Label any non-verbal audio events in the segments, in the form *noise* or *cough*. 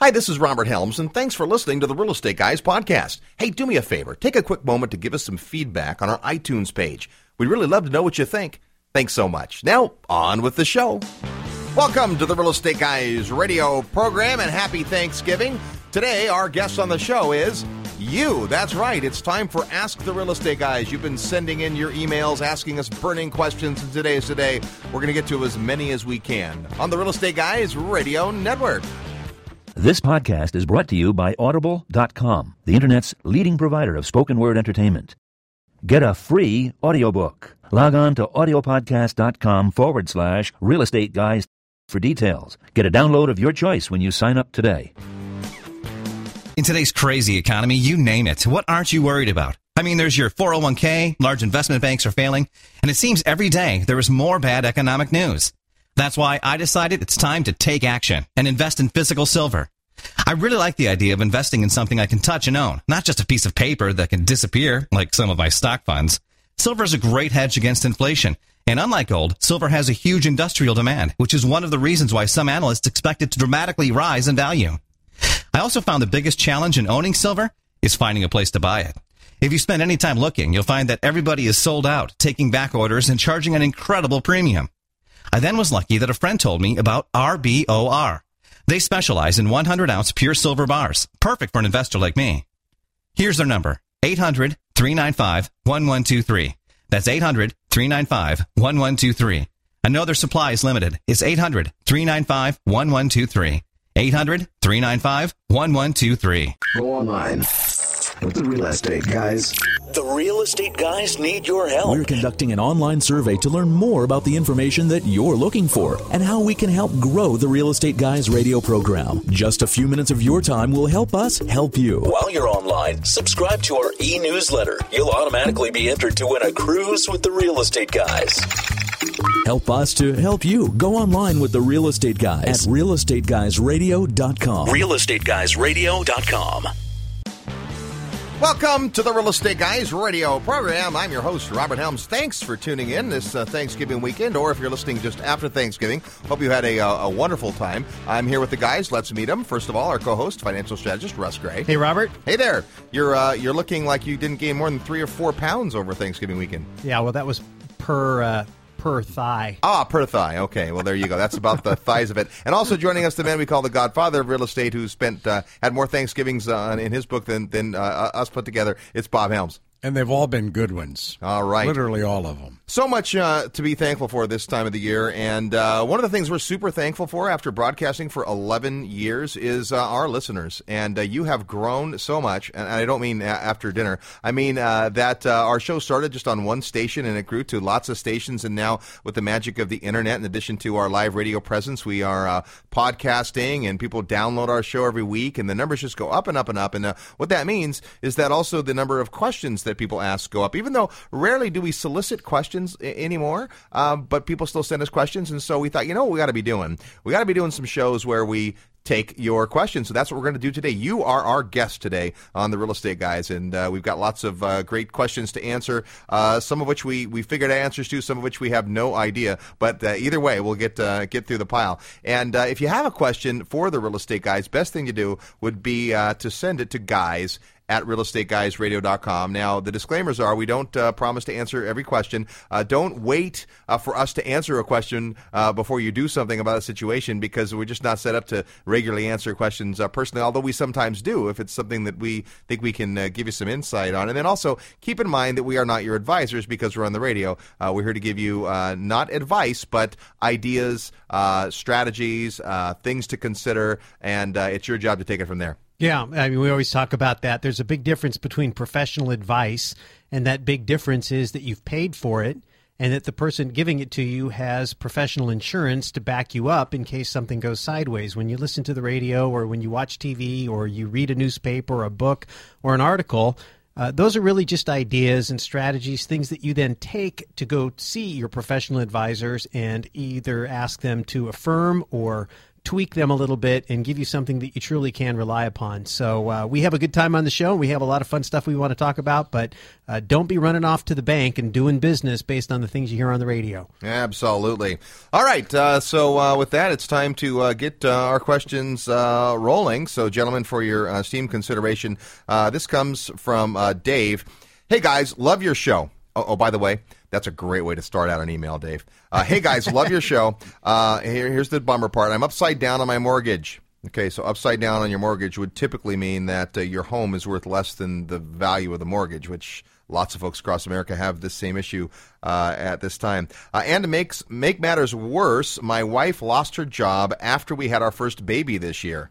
Hi, this is Robert Helms, and thanks for listening to the Real Estate Guys podcast. Hey, do me a favor. Take a quick moment to give us some feedback on our iTunes page. We'd really love to know what you think. Thanks so much. Now, on with the show. Welcome to the Real Estate Guys radio program, and happy Thanksgiving. Today, our guest on the show is you. That's right. It's time for Ask the Real Estate Guys. You've been sending in your emails asking us burning questions, and today is today. We're going to get to as many as we can on the Real Estate Guys Radio Network. This podcast is brought to you by Audible.com, the Internet's leading provider of spoken word entertainment. Get a free audiobook. Log on to audiblepodcast.com forward slash real estate guys for details. Get a download of your choice when you sign up today. In today's crazy economy, you name it. What aren't you worried about? I mean, there's your 401k, large investment banks are failing, and it seems every day there is more bad economic news. That's why I decided it's time to take action and invest in physical silver. I really like the idea of investing in something I can touch and own, not just a piece of paper that can disappear like some of my stock funds. Silver is a great hedge against inflation. And unlike gold, silver has a huge industrial demand, which is one of the reasons why some analysts expect it to dramatically rise in value. I also found the biggest challenge in owning silver is finding a place to buy it. If you spend any time looking, you'll find that everybody is sold out, taking back orders and charging an incredible premium. I then was lucky that a friend told me about RBOR. They specialize in 100 ounce pure silver bars, perfect for an investor like me. Here's their number 800 395 1123. That's 800 395 1123. I know their supply is limited. It's 800 395 1123. 800 395 1123. Go online with the real estate guys. The real estate guys need your help. We're conducting an online survey to learn more about the information that you're looking for and how we can help grow the Real Estate Guys radio program. Just a few minutes of your time will help us help you. While you're online, subscribe to our e newsletter. You'll automatically be entered to win a cruise with the real estate guys. Help us to help you. Go online with the Real Estate Guys at realestateguysradio.com. Realestateguysradio.com. Welcome to the Real Estate Guys radio program. I'm your host, Robert Helms. Thanks for tuning in this uh, Thanksgiving weekend, or if you're listening just after Thanksgiving, hope you had a, uh, a wonderful time. I'm here with the guys. Let's meet them. First of all, our co-host, financial strategist Russ Gray. Hey, Robert. Hey there. You're uh, you're looking like you didn't gain more than three or four pounds over Thanksgiving weekend. Yeah, well, that was per uh, per thigh. Ah, per thigh. Okay, well there you go. That's about the thighs of it. And also joining us, the man we call the Godfather of real estate, who spent uh, had more Thanksgivings uh, in his book than than uh, us put together. It's Bob Helms. And they've all been good ones. All right. Literally all of them. So much uh, to be thankful for this time of the year. And uh, one of the things we're super thankful for after broadcasting for 11 years is uh, our listeners. And uh, you have grown so much. And I don't mean after dinner. I mean uh, that uh, our show started just on one station and it grew to lots of stations. And now, with the magic of the internet, in addition to our live radio presence, we are podcasting and people download our show every week. And the numbers just go up and up and up. And what that means is that also the number of questions that people ask go up, even though rarely do we solicit questions I- anymore, um, but people still send us questions. And so we thought, you know what we got to be doing? We got to be doing some shows where we take your questions. So that's what we're going to do today. You are our guest today on the Real Estate Guys, and uh, we've got lots of uh, great questions to answer. Uh, some of which we we figured answers to, some of which we have no idea. But uh, either way, we'll get uh, get through the pile. And uh, if you have a question for the Real Estate Guys, best thing to do would be to send it to guys at realestateguysradio.com. Now, the disclaimers are we don't uh, promise to answer every question. Uh, don't wait uh, for us to answer a question uh, before you do something about a situation because we're just not set up to regularly answer questions uh, personally, although we sometimes do if it's something that we think we can uh, give you some insight on. And then also keep in mind that we are not your advisors because we're on the radio. we're here to give you not advice, but ideas, strategies, things to consider, and it's your job to take it from there. Yeah, I mean, we always talk about that. There's a big difference between professional advice, and that big difference is that you've paid for it and that the person giving it to you has professional insurance to back you up in case something goes sideways. When you listen to the radio or when you watch TV or you read a newspaper or a book or an article, uh, those are really just ideas and strategies, things that you then take to go see your professional advisors and either ask them to affirm or tweak them a little bit and give you something that you truly can rely upon. So uh, we have a good time on the show. We have a lot of fun stuff we want to talk about, but uh, don't be running off to the bank and doing business based on the things you hear on the radio. Absolutely. All right. Uh, so uh, with that, it's time to uh, get uh, our questions rolling. So, gentlemen, for your uh, esteemed consideration, this comes from Dave. Hey guys, love your show. Oh, oh, by the way, that's a great way to start out an email, Dave. Uh, hey guys, love your show. Uh, here, here's the bummer part. I'm upside down on my mortgage. Okay, so upside down on your mortgage would typically mean that uh, your home is worth less than the value of the mortgage, which lots of folks across America have this same issue uh, at this time. Uh, and to makes make matters worse, my wife lost her job after we had our first baby this year.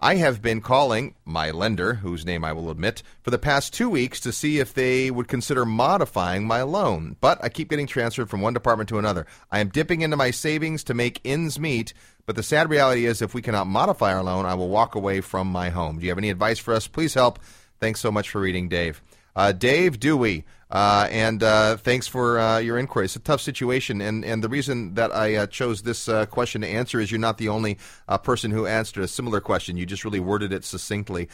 I have been calling my lender, whose name I will admit, for the past two weeks to see if they would consider modifying my loan. But I keep getting transferred from one department to another. I am dipping into my savings to make ends meet, but the sad reality is if we cannot modify our loan, I will walk away from my home. Do you have any advice for us? Please help. Thanks so much for reading, Dave. Uh, Dave Dewey, uh, and uh, thanks for uh, your inquiry. It's a tough situation, and, and the reason that I uh, chose this uh, question to answer is you're not the only uh, person who answered a similar question. You just really worded it succinctly.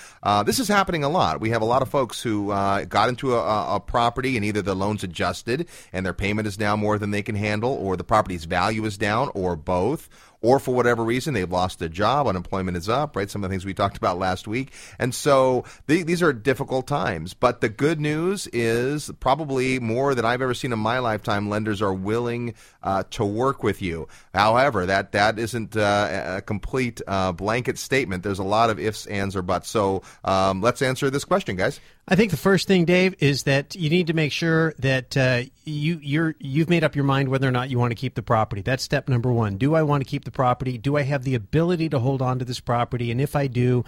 This is happening a lot. We have a lot of folks who got into a- a property, and either the loan's adjusted and their payment is now more than they can handle, or the property's value is down, or both or for whatever reason they've lost their job, unemployment is up, right? Some of the things we talked about last week. And so the, these are difficult times. But the good news is probably more than I've ever seen in my lifetime, lenders are willing uh, to work with you. However, that, that isn't uh, a complete uh, blanket statement. There's a lot of ifs, ands, or buts. So um, let's answer this question, guys. I think the first thing, Dave, is that you need to make sure that uh, you you're you've made up your mind whether or not you want to keep the property. That's step number one. Do I want to keep the property? Do I have the ability to hold on to this property? And if I do,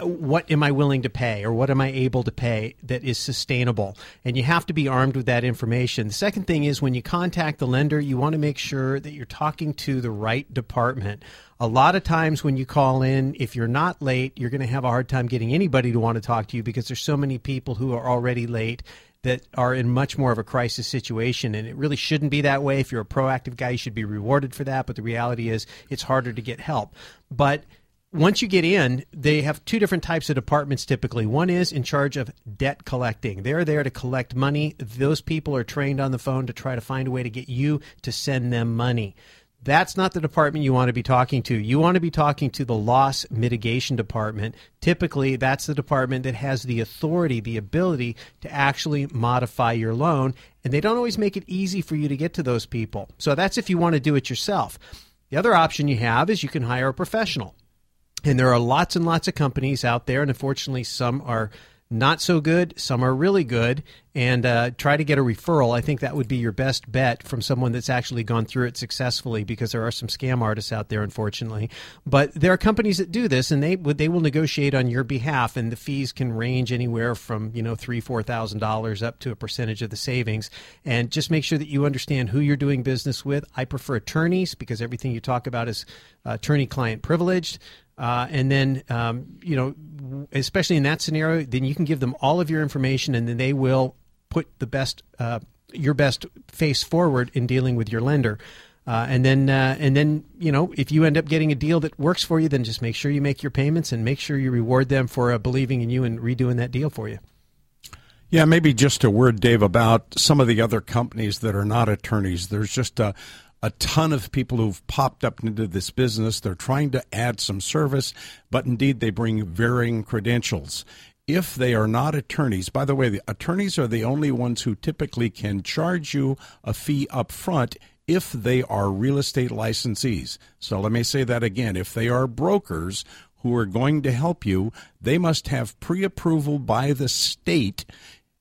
what am I willing to pay or what am I able to pay that is sustainable? And you have to be armed with that information. The second thing is when you contact the lender, you want to make sure that you're talking to the right department. A lot of times when you call in, if you're not late, you're going to have a hard time getting anybody to want to talk to you because there's so many people who are already late that are in much more of a crisis situation. And it really shouldn't be that way. If you're a proactive guy, you should be rewarded for that. But the reality is it's harder to get help. But once you get in, they have two different types of departments typically. One is in charge of debt collecting. They're there to collect money. Those people are trained on the phone to try to find a way to get you to send them money. That's not the department you want to be talking to. You want to be talking to the loss mitigation department. Typically, that's the department that has the authority, the ability to actually modify your loan, and they don't always make it easy for you to get to those people. So that's if you want to do it yourself. The other option you have is you can hire a professional. And there are lots and lots of companies out there, and unfortunately, some are not so good, some are really good. And uh, try to get a referral. I think that would be your best bet from someone that's actually gone through it successfully, because there are some scam artists out there, unfortunately. But there are companies that do this, and they they will negotiate on your behalf, and the fees can range anywhere from you know three four thousand dollars up to a percentage of the savings. And just make sure that you understand who you're doing business with. I prefer attorneys because everything you talk about is uh, attorney-client privileged. Uh, and then, um, you know, especially in that scenario, then you can give them all of your information, and then they will put the best, uh, your best face forward in dealing with your lender. Uh, and then, uh, and then, you know, if you end up getting a deal that works for you, then just make sure you make your payments and make sure you reward them for uh, believing in you and redoing that deal for you. Yeah, maybe just a word, Dave, about some of the other companies that are not attorneys. There's just a, a ton of people who've popped up into this business. They're trying to add some service, but indeed they bring varying credentials. If they are not attorneys, by the way, the attorneys are the only ones who typically can charge you a fee up front if they are real estate licensees. So let me say that again. If they are brokers who are going to help you, they must have pre approval by the state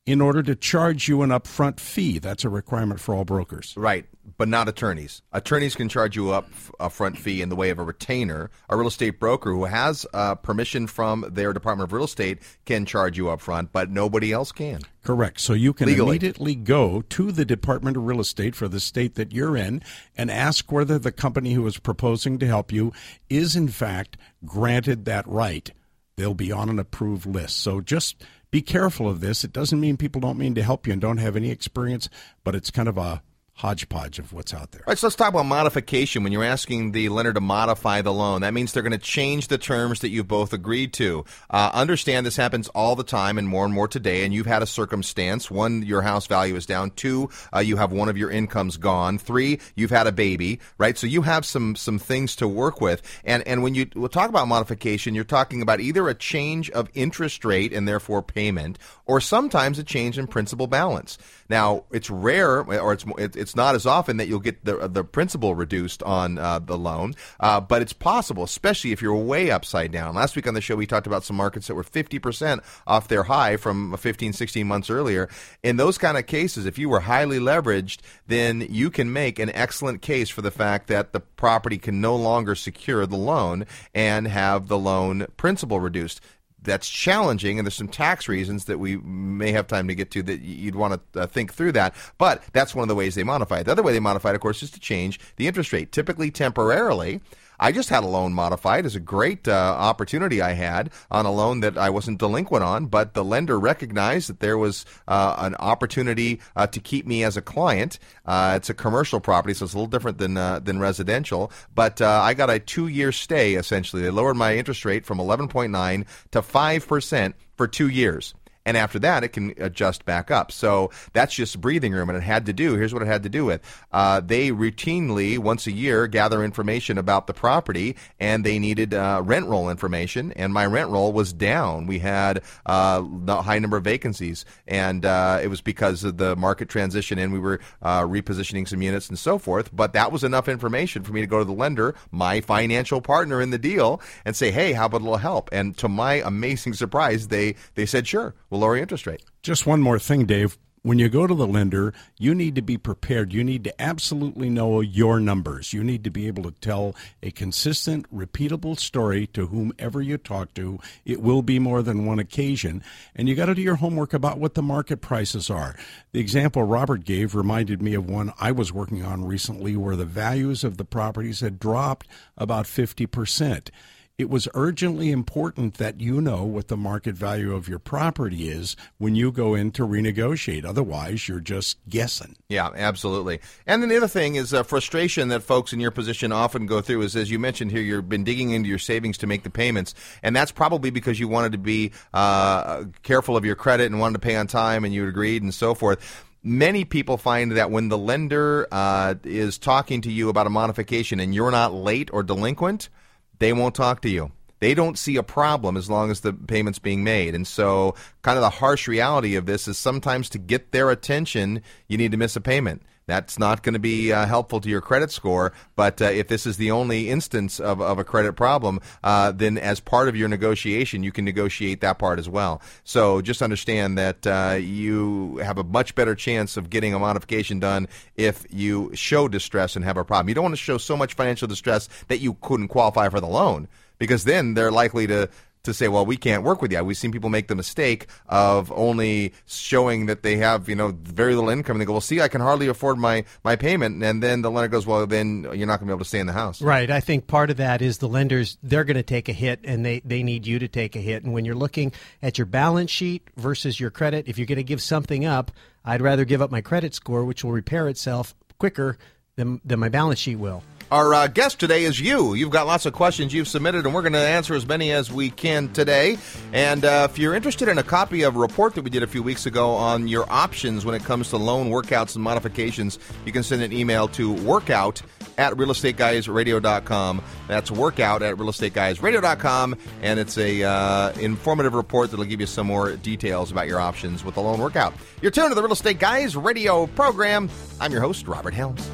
in order to charge you an upfront fee. That's a requirement for all brokers. Right, but not attorneys. Attorneys can charge you up a front fee in the way of a retainer. A real estate broker who has uh, permission from their Department of Real Estate can charge you up front, but nobody else can. Correct. So you can Legally. immediately go to the Department of Real Estate for the state that you're in and ask whether the company who is proposing to help you is in fact granted that right. They'll be on an approved list. So just be careful of this. It doesn't mean people don't mean to help you and don't have any experience, but it's kind of a hodgepodge of what's out there. All right, so let's talk about modification. When you're asking the lender to modify the loan, that means they're going to change the terms that you've both agreed to. Uh, understand this happens all the time and more and more today, and you've had a circumstance. One, your house value is down. Two, uh, you have one of your incomes gone. Three, you've had a baby, right? So you have some some things to work with. And and when you we'll talk about modification, you're talking about either a change of interest rate and therefore payment, or sometimes a change in principal balance. Now, it's rare, or it's it's not as often that you'll get the the principal reduced on uh, the loan, uh, but it's possible, especially if you're way upside down. Last week on the show, we talked about some markets that were 50% off their high from 15, 16 months earlier. In those kind of cases, if you were highly leveraged, then you can make an excellent case for the fact that the property can no longer secure the loan and have the loan principal reduced that's challenging, and there's some tax reasons that we may have time to get to that you'd want to uh, think through that. But that's one of the ways they modify it. The other way they modify it, of course, is to change the interest rate, typically temporarily. I just had a loan modified. It's a great uh, opportunity I had on a loan that I wasn't delinquent on, but the lender recognized that there was uh, an opportunity uh, to keep me as a client. Uh, it's a commercial property, so it's a little different than uh, than residential. But uh, I got a two year stay essentially. They lowered my interest rate from 11.9 to 5 percent for two years and after that it can adjust back up. So that's just breathing room, and it had to do. Here's what it had to do with: uh, they routinely once a year gather information about the property, and they needed uh, rent roll information, and my rent roll was down. We had uh, a high number of vacancies, and uh, it was because of the market transition, and we were uh, repositioning some units and so forth. But that was enough information for me to go to the lender, my financial partner in the deal, and say, "Hey, how about a little help?" And to my amazing surprise, they they said, "Sure." Will lower interest rate. Just one more thing, Dave. When you go to the lender, you need to be prepared. You need to absolutely know your numbers. You need to be able to tell a consistent, repeatable story to whomever you talk to. It will be more than one occasion. And you got to do your homework about what the market prices are. The example Robert gave reminded me of one I was working on recently where the values of the properties had dropped about 50% it was urgently important that you know what the market value of your property is when you go in to renegotiate. Otherwise, you're just guessing. Yeah, absolutely. And then the other thing is a frustration that folks in your position often go through is, as you mentioned here, you've been digging into your savings to make the payments, and that's probably because you wanted to be uh, careful of your credit and wanted to pay on time, and you agreed and so forth many people find that when the lender uh, is talking to you about a modification and you're not late or delinquent, they won't talk to you. They don't see a problem as long as the payment's being made. And so, kind of the harsh reality of this is sometimes to get their attention, you need to miss a payment. That's not going to be uh, helpful to your credit score. But uh, if this is the only instance of, of a credit problem, uh, then as part of your negotiation, you can negotiate that part as well. So just understand that uh, you have a much better chance of getting a modification done if you show distress and have a problem. You don't want to show so much financial distress that you couldn't qualify for the loan because then they're likely to to say, well, we can't work with you. We've seen people make the mistake of only showing that they have, you know, very little income. And they go, well, see, I can hardly afford my, my payment. And then the lender goes, well, then you're not going to be able to stay in the house. Right. I think part of that is the lenders, they're going to take a hit and they, they need you to take a hit. And when you're looking at your balance sheet versus your credit, if you're going to give something up, I'd rather give up my credit score, which will repair itself quicker than, than my balance sheet will. Our uh, guest today is you. You've got lots of questions you've submitted, and we're going to answer as many as we can today. And uh, if you're interested in a copy of a report that we did a few weeks ago on your options when it comes to loan workouts and modifications, you can send an email to workout at realestateguysradio.com. That's workout at realestateguysradio.com, and it's a uh, informative report that'll give you some more details about your options with the loan workout. You're tuned to the Real Estate Guys radio program. I'm your host, Robert Helms.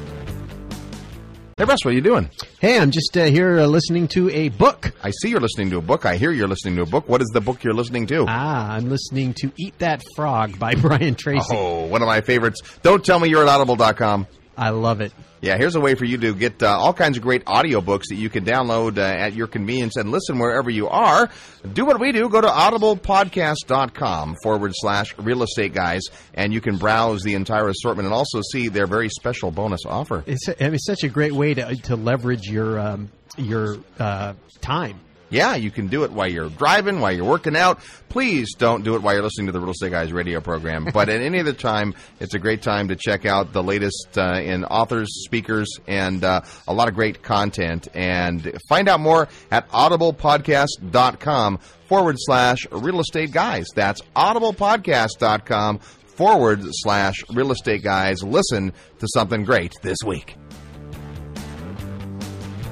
Hey, Russ, what are you doing? Hey, I'm just uh, here uh, listening to a book. I see you're listening to a book. I hear you're listening to a book. What is the book you're listening to? Ah, I'm listening to Eat That Frog by *laughs* Brian Tracy. Oh, one of my favorites. Don't tell me you're at audible.com. I love it. Yeah, here's a way for you to get uh, all kinds of great audiobooks that you can download uh, at your convenience and listen wherever you are. Do what we do. Go to audiblepodcast.com forward slash real estate guys, and you can browse the entire assortment and also see their very special bonus offer. It's, a, it's such a great way to, to leverage your, um, your uh, time Yeah, you can do it while you're driving, while you're working out. Please don't do it while you're listening to the Real Estate Guys radio program. But at any other time, it's a great time to check out the latest uh, in authors, speakers, and uh, a lot of great content. And find out more at audiblepodcast.com forward slash real estate guys. That's audiblepodcast.com forward slash real estate guys. Listen to something great this week.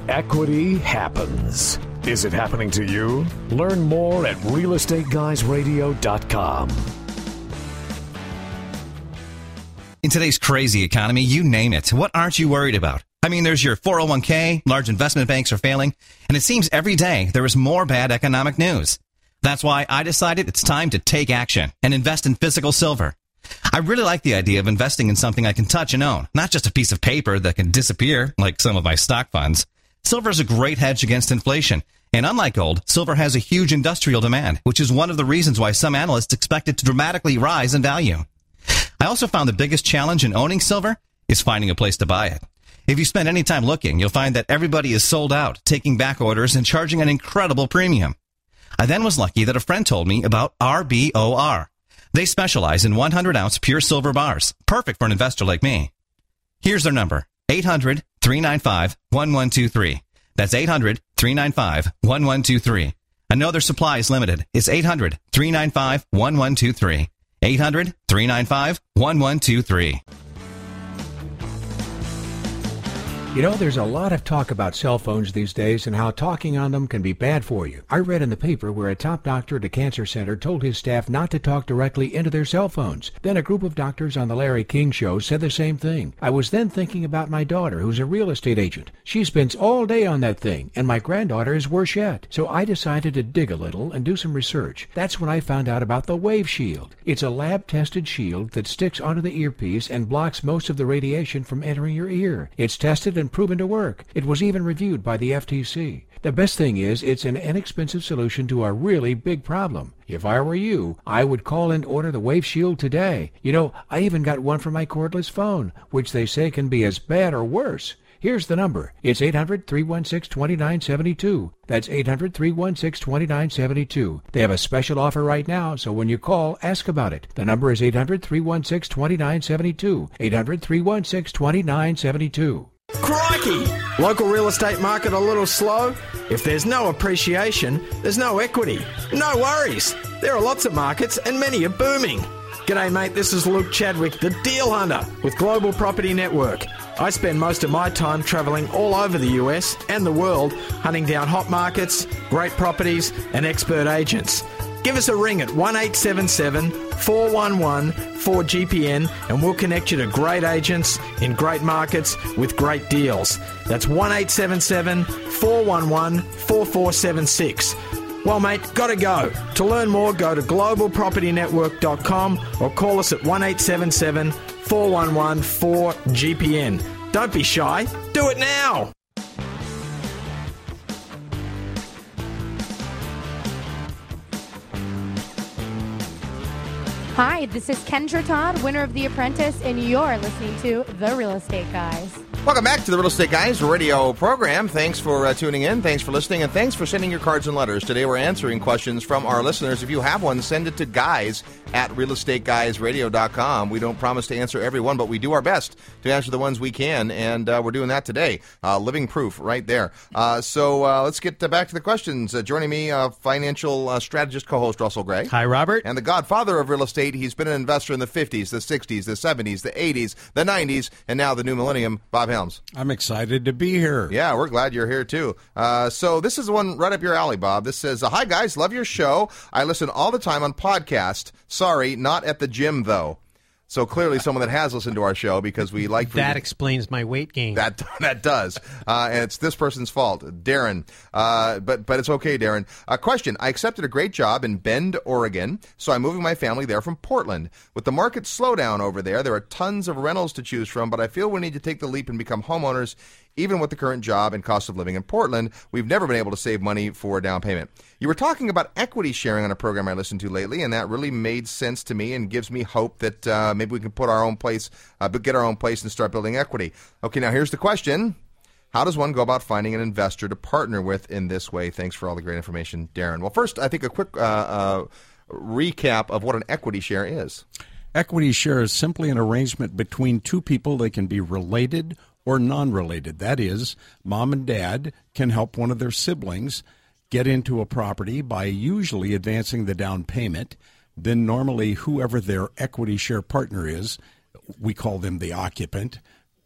Equity happens. Is it happening to you? Learn more at realestateguysradio.com. In today's crazy economy, you name it. What aren't you worried about? I mean, there's your 401k, large investment banks are failing, and it seems every day there is more bad economic news. That's why I decided it's time to take action and invest in physical silver. I really like the idea of investing in something I can touch and own, not just a piece of paper that can disappear like some of my stock funds. Silver is a great hedge against inflation. And unlike gold, silver has a huge industrial demand, which is one of the reasons why some analysts expect it to dramatically rise in value. I also found the biggest challenge in owning silver is finding a place to buy it. If you spend any time looking, you'll find that everybody is sold out, taking back orders and charging an incredible premium. I then was lucky that a friend told me about RBOR. They specialize in 100 ounce pure silver bars, perfect for an investor like me. Here's their number 800 395 1123. That's 800 395 1123. I know their supply is limited. It's 800 395 1123. 800 395 1123. You know, there's a lot of talk about cell phones these days and how talking on them can be bad for you. I read in the paper where a top doctor at a cancer center told his staff not to talk directly into their cell phones. Then a group of doctors on the Larry King show said the same thing. I was then thinking about my daughter, who's a real estate agent. She spends all day on that thing, and my granddaughter is worse yet. So I decided to dig a little and do some research. That's when I found out about the Wave Shield. It's a lab-tested shield that sticks onto the earpiece and blocks most of the radiation from entering your ear. It's tested and proven to work. It was even reviewed by the FTC. The best thing is it's an inexpensive solution to a really big problem. If I were you, I would call and order the Wave Shield today. You know, I even got one for my cordless phone, which they say can be as bad or worse. Here's the number. It's 800 316 2972. That's 800 316 2972. They have a special offer right now, so when you call, ask about it. The number is 800 316 2972. 800 316 2972. Crikey! Local real estate market a little slow? If there's no appreciation, there's no equity. No worries. There are lots of markets and many are booming. G'day, mate. This is Luke Chadwick, the Deal Hunter with Global Property Network. I spend most of my time traveling all over the US and the world hunting down hot markets, great properties, and expert agents. Give us a ring at 1877 411 4GPN and we'll connect you to great agents in great markets with great deals. That's 1877 411 4476. Well, mate, gotta go. To learn more, go to globalpropertynetwork.com or call us at 1877 411 4GPN. Don't be shy, do it now! Hi, this is Kendra Todd, winner of The Apprentice, and you're listening to The Real Estate Guys. Welcome back to the Real Estate Guys radio program. Thanks for uh, tuning in. Thanks for listening. And thanks for sending your cards and letters. Today we're answering questions from our listeners. If you have one, send it to guys at realestateguysradio.com. We don't promise to answer every one, but we do our best to answer the ones we can. And uh, we're doing that today. Uh, living proof right there. Uh, so uh, let's get back to the questions. Uh, joining me, financial strategist co host Russell Gray. Hi, Robert. And the godfather of real estate. He's been an investor in the 50s, the 60s, the 70s, the 80s, the 90s, and now the new millennium, Bob Helms. I'm excited to be here. Yeah, we're glad you're here too. Uh, so this is one right up your alley, Bob. This says, "Hi guys, love your show. I listen all the time on podcast. Sorry, not at the gym though." So clearly, someone that has listened to our show because we like that explains my weight gain. That *laughs* that does, uh, and it's this person's fault, Darren. Uh, but but it's okay, Darren. A uh, question: I accepted a great job in Bend, Oregon, so I'm moving my family there from Portland. With the market slowdown over there, there are tons of rentals to choose from, but I feel we need to take the leap and become homeowners even with the current job and cost of living in Portland, we've never been able to save money for a down payment. You were talking about equity sharing on a program I listened to lately, and that really made sense to me and gives me hope that uh, maybe we can put our own place, uh, get our own place and start building equity. Okay, now here's the question. How does one go about finding an investor to partner with in this way? Thanks for all the great information, Darren. Well, first, I think a quick uh, uh, recap of what an equity share is. Equity share is simply an arrangement between two people. They can be related or non related. That is, mom and dad can help one of their siblings get into a property by usually advancing the down payment. Then, normally, whoever their equity share partner is, we call them the occupant,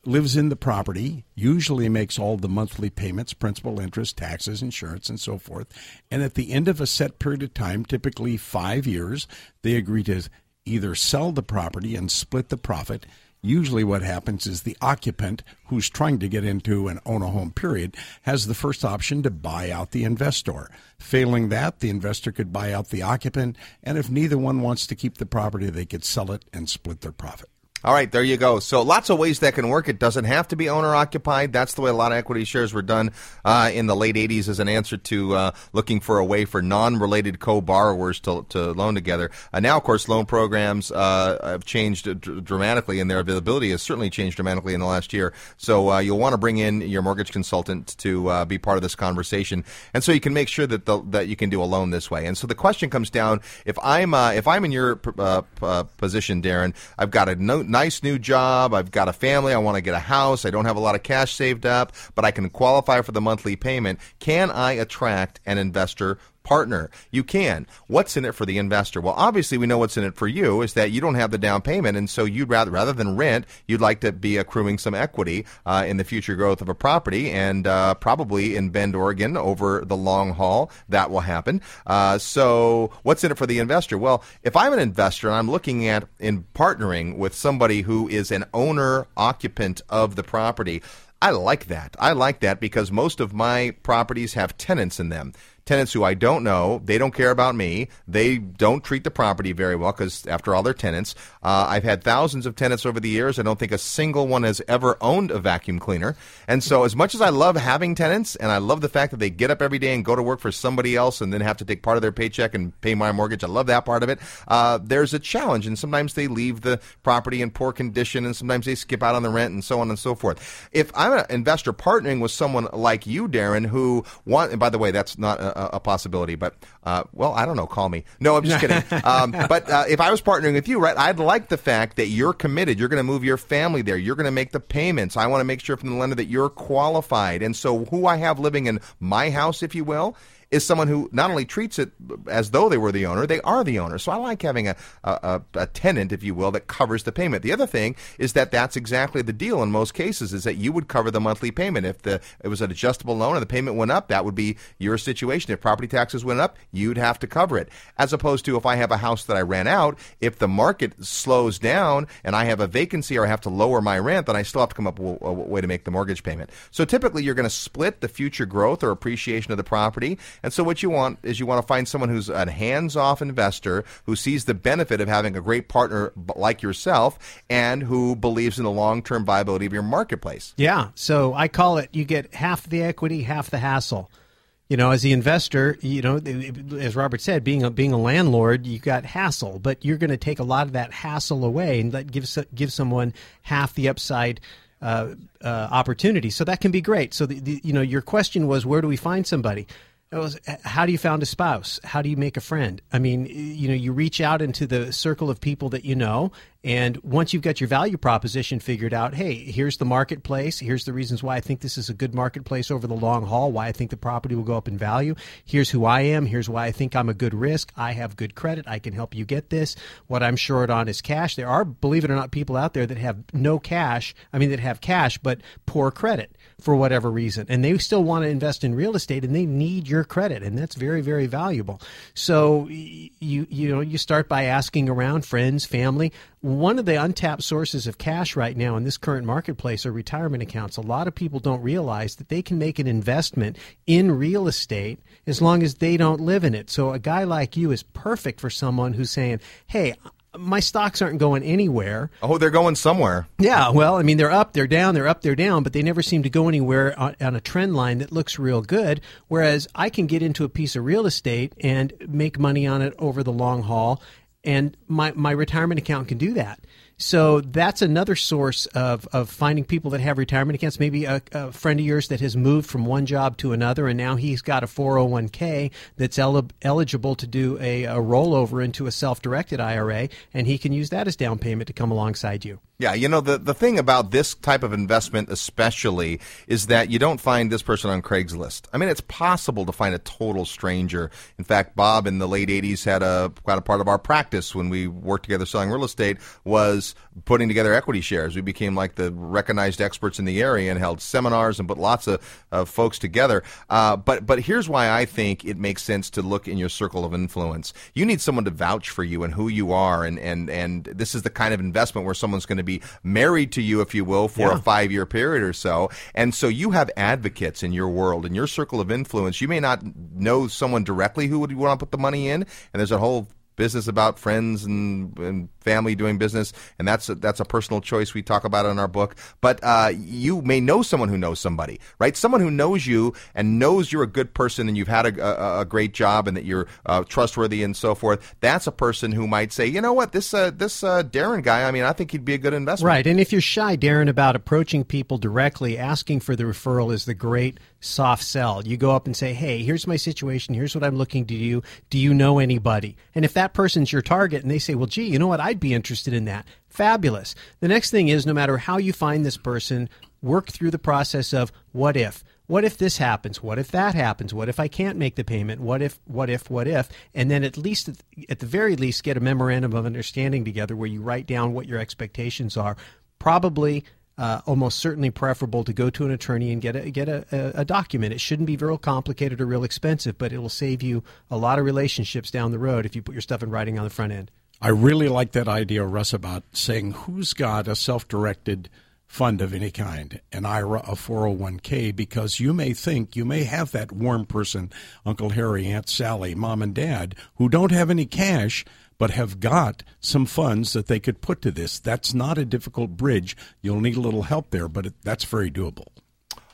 lives in the property, usually makes all the monthly payments, principal, interest, taxes, insurance, and so forth. And at the end of a set period of time, typically five years, they agree to either sell the property and split the profit. Usually, what happens is the occupant who's trying to get into an own a home period has the first option to buy out the investor. Failing that, the investor could buy out the occupant, and if neither one wants to keep the property, they could sell it and split their profit. All right, there you go. So lots of ways that can work. It doesn't have to be owner occupied. That's the way a lot of equity shares were done uh, in the late 80s as an answer to uh, looking for a way for non-related co-borrowers to, to loan together. Uh, now, of course, loan programs uh, have changed dramatically, and their availability has certainly changed dramatically in the last year. So uh, you'll want to bring in your mortgage consultant to uh, be part of this conversation, and so you can make sure that the, that you can do a loan this way. And so the question comes down: if I'm if I'm in your position, Darren, I've got a note nice new job. I've got a family. I want to get a house. I don't have a lot of cash saved up, but I can qualify for the monthly payment. Can I attract an investor partner. You can. What's in it for the investor? Well, obviously we know what's in it for you is that you don't have the down payment, and so you'd rather rather than rent, you'd like to be accruing some equity uh, in the future growth of a property, and uh, probably in Bend, Oregon, over the long haul, that will happen. Uh, so, what's in it for the investor? Well, if I'm an investor and I'm looking at in partnering with somebody who is an owner occupant of the property. I like that. I like that because most of my properties have tenants in them tenants who I don't know. They don't care about me. They don't treat the property very well because, after all, they're tenants. Uh, I've had thousands of tenants over the years. I don't think a single one has ever owned a vacuum cleaner. And so, as much as I love having tenants, and I love the fact that they get up every day and go to work for somebody else and then have to take part of their paycheck and pay my mortgage, I love that part of it. Uh, there's a challenge, and sometimes they leave the property in poor condition, and sometimes they skip out on the rent, and so on and so forth. If I'm an investor partnering with someone like you, Darren, who want, and by the way, that's not a, a, possibility. But uh, well, I don't know. Call me. No, I'm just kidding. *laughs* Um, but uh, if I was partnering with you, right, I'd like the fact that you're committed. You're going to move your family there. You're going to make the payments. I want to make sure from the lender that you're qualified. And so, who I have living in my house, if you will, is someone who not only treats it as though they were the owner, they are the owner. So I like having a, a, a, tenant, if you will, that covers the payment. The other thing is that that's exactly the deal in most cases is that you would cover the monthly payment. If the it was an adjustable loan and the payment went up, that would be your situation. If property taxes went up, you'd have to cover it. As opposed to if I have a house that I rent out, if the market slows down and I have a vacancy or I have to lower my rent, then I still have to come up with a way to make the mortgage payment. So typically you're going to split the future growth or appreciation of the property and so what you want is you want to find someone who's a hands-off investor who sees the benefit of having a great partner like yourself and who believes in the long-term viability of your marketplace. Yeah. So I call it you get half the equity, half the hassle. You know, as the investor, you know, as Robert said, being a being a landlord, you got hassle, but you're going to take a lot of that hassle away and let give give someone half the upside uh, uh, opportunity. So that can be great. So the, the, you know, your question was, where do we find somebody? Was how do you found a spouse? How do you make a friend? I mean, you know, you reach out into the circle of people that you know, and once you've got your value proposition figured out, hey, here's the marketplace. Here's the reasons why I think this is a good marketplace over the long haul, why I think the property will go up in value. Here's who I am. Here's why I think I'm a good risk. I have good credit. I can help you get this. What I'm short on is cash. There are, believe it or not, people out there that have no cash. I mean, that have cash, but poor credit for whatever reason. And they still want to invest in real estate and they need your credit. And that's very, very valuable. So you, you know, you start by asking around friends, family. One of the untapped sources of cash right now in this current marketplace are retirement accounts. A lot of people don't realize that they can make an investment in real estate as long as they don't live in it. So a guy like you is perfect for someone who's saying, Hey, my stocks aren't going anywhere. Oh, they're going somewhere. Yeah, well, I mean, they're up, they're down, they're up, they're down, but they never seem to go anywhere on, on, a trend line that looks real good. Whereas I can get into a piece of real estate and make money on it over the long haul, and my my retirement account can do that. So that's another source of, of finding people that have retirement accounts. Maybe a, a friend of yours that has moved from one job to another, and now he's got a 401k that's el- eligible to do a, a rollover into a self directed IRA, and he can use that as down payment to come alongside you. Yeah, you know the the thing about this type of investment especially is that you don't find this person on Craigslist. I mean, it's possible to find a total stranger. In fact, Bob in the late 80s had a quite a part of our practice when we worked together selling real estate was putting together equity shares. We became like the recognized experts in the area and held seminars and put lots of, of folks together. Uh, but but here's why I think it makes sense to look in your circle of influence. You need someone to vouch for you and who you are and and and this is the kind of investment where someone's going to be married to you, if you will, for Yeah. a five year period or so. And so you have advocates in your world, in your circle of influence. You may not know someone directly who would want to put the money in, and there's a whole business about friends and, and family doing business, and that's a, that's a personal choice we talk about in our book. But uh, you may know someone who knows somebody, right? Someone who knows you and knows you're a good person and you've had a, a, a great job and that you're uh, trustworthy and so forth. That's a person who might say, you know what, this uh, this uh, Darren guy. I mean, I think he'd be a good investment. Right. And if you're shy, Darren, about approaching people directly, asking for the referral is the great soft sell. You go up and say, hey, here's my situation. Here's what I'm looking to do. Do you know anybody? And if that person's your target and they say, well, gee, you know what? I'd be interested in that. Fabulous. The next thing is no matter how you find this person, work through the process of what if. What if this happens? What if that happens? What if I can't make the payment? What if, what if, what if? And then at least, at the very least, get a memorandum of understanding together where you write down what your expectations are. Probably, uh, almost certainly preferable to go to an attorney and get a, get a, a, document. It shouldn't be real complicated or real expensive, but it will save you a lot of relationships down the road if you put your stuff in writing on the front end. I really like that idea, Russ, about saying who's got a self directed fund of any kind, an IRA, a 401k, because you may think you may have that warm person, Uncle Harry, Aunt Sally, mom and dad, who don't have any cash but have got some funds that they could put to this. That's not a difficult bridge. You'll need a little help there, but it, that's very doable.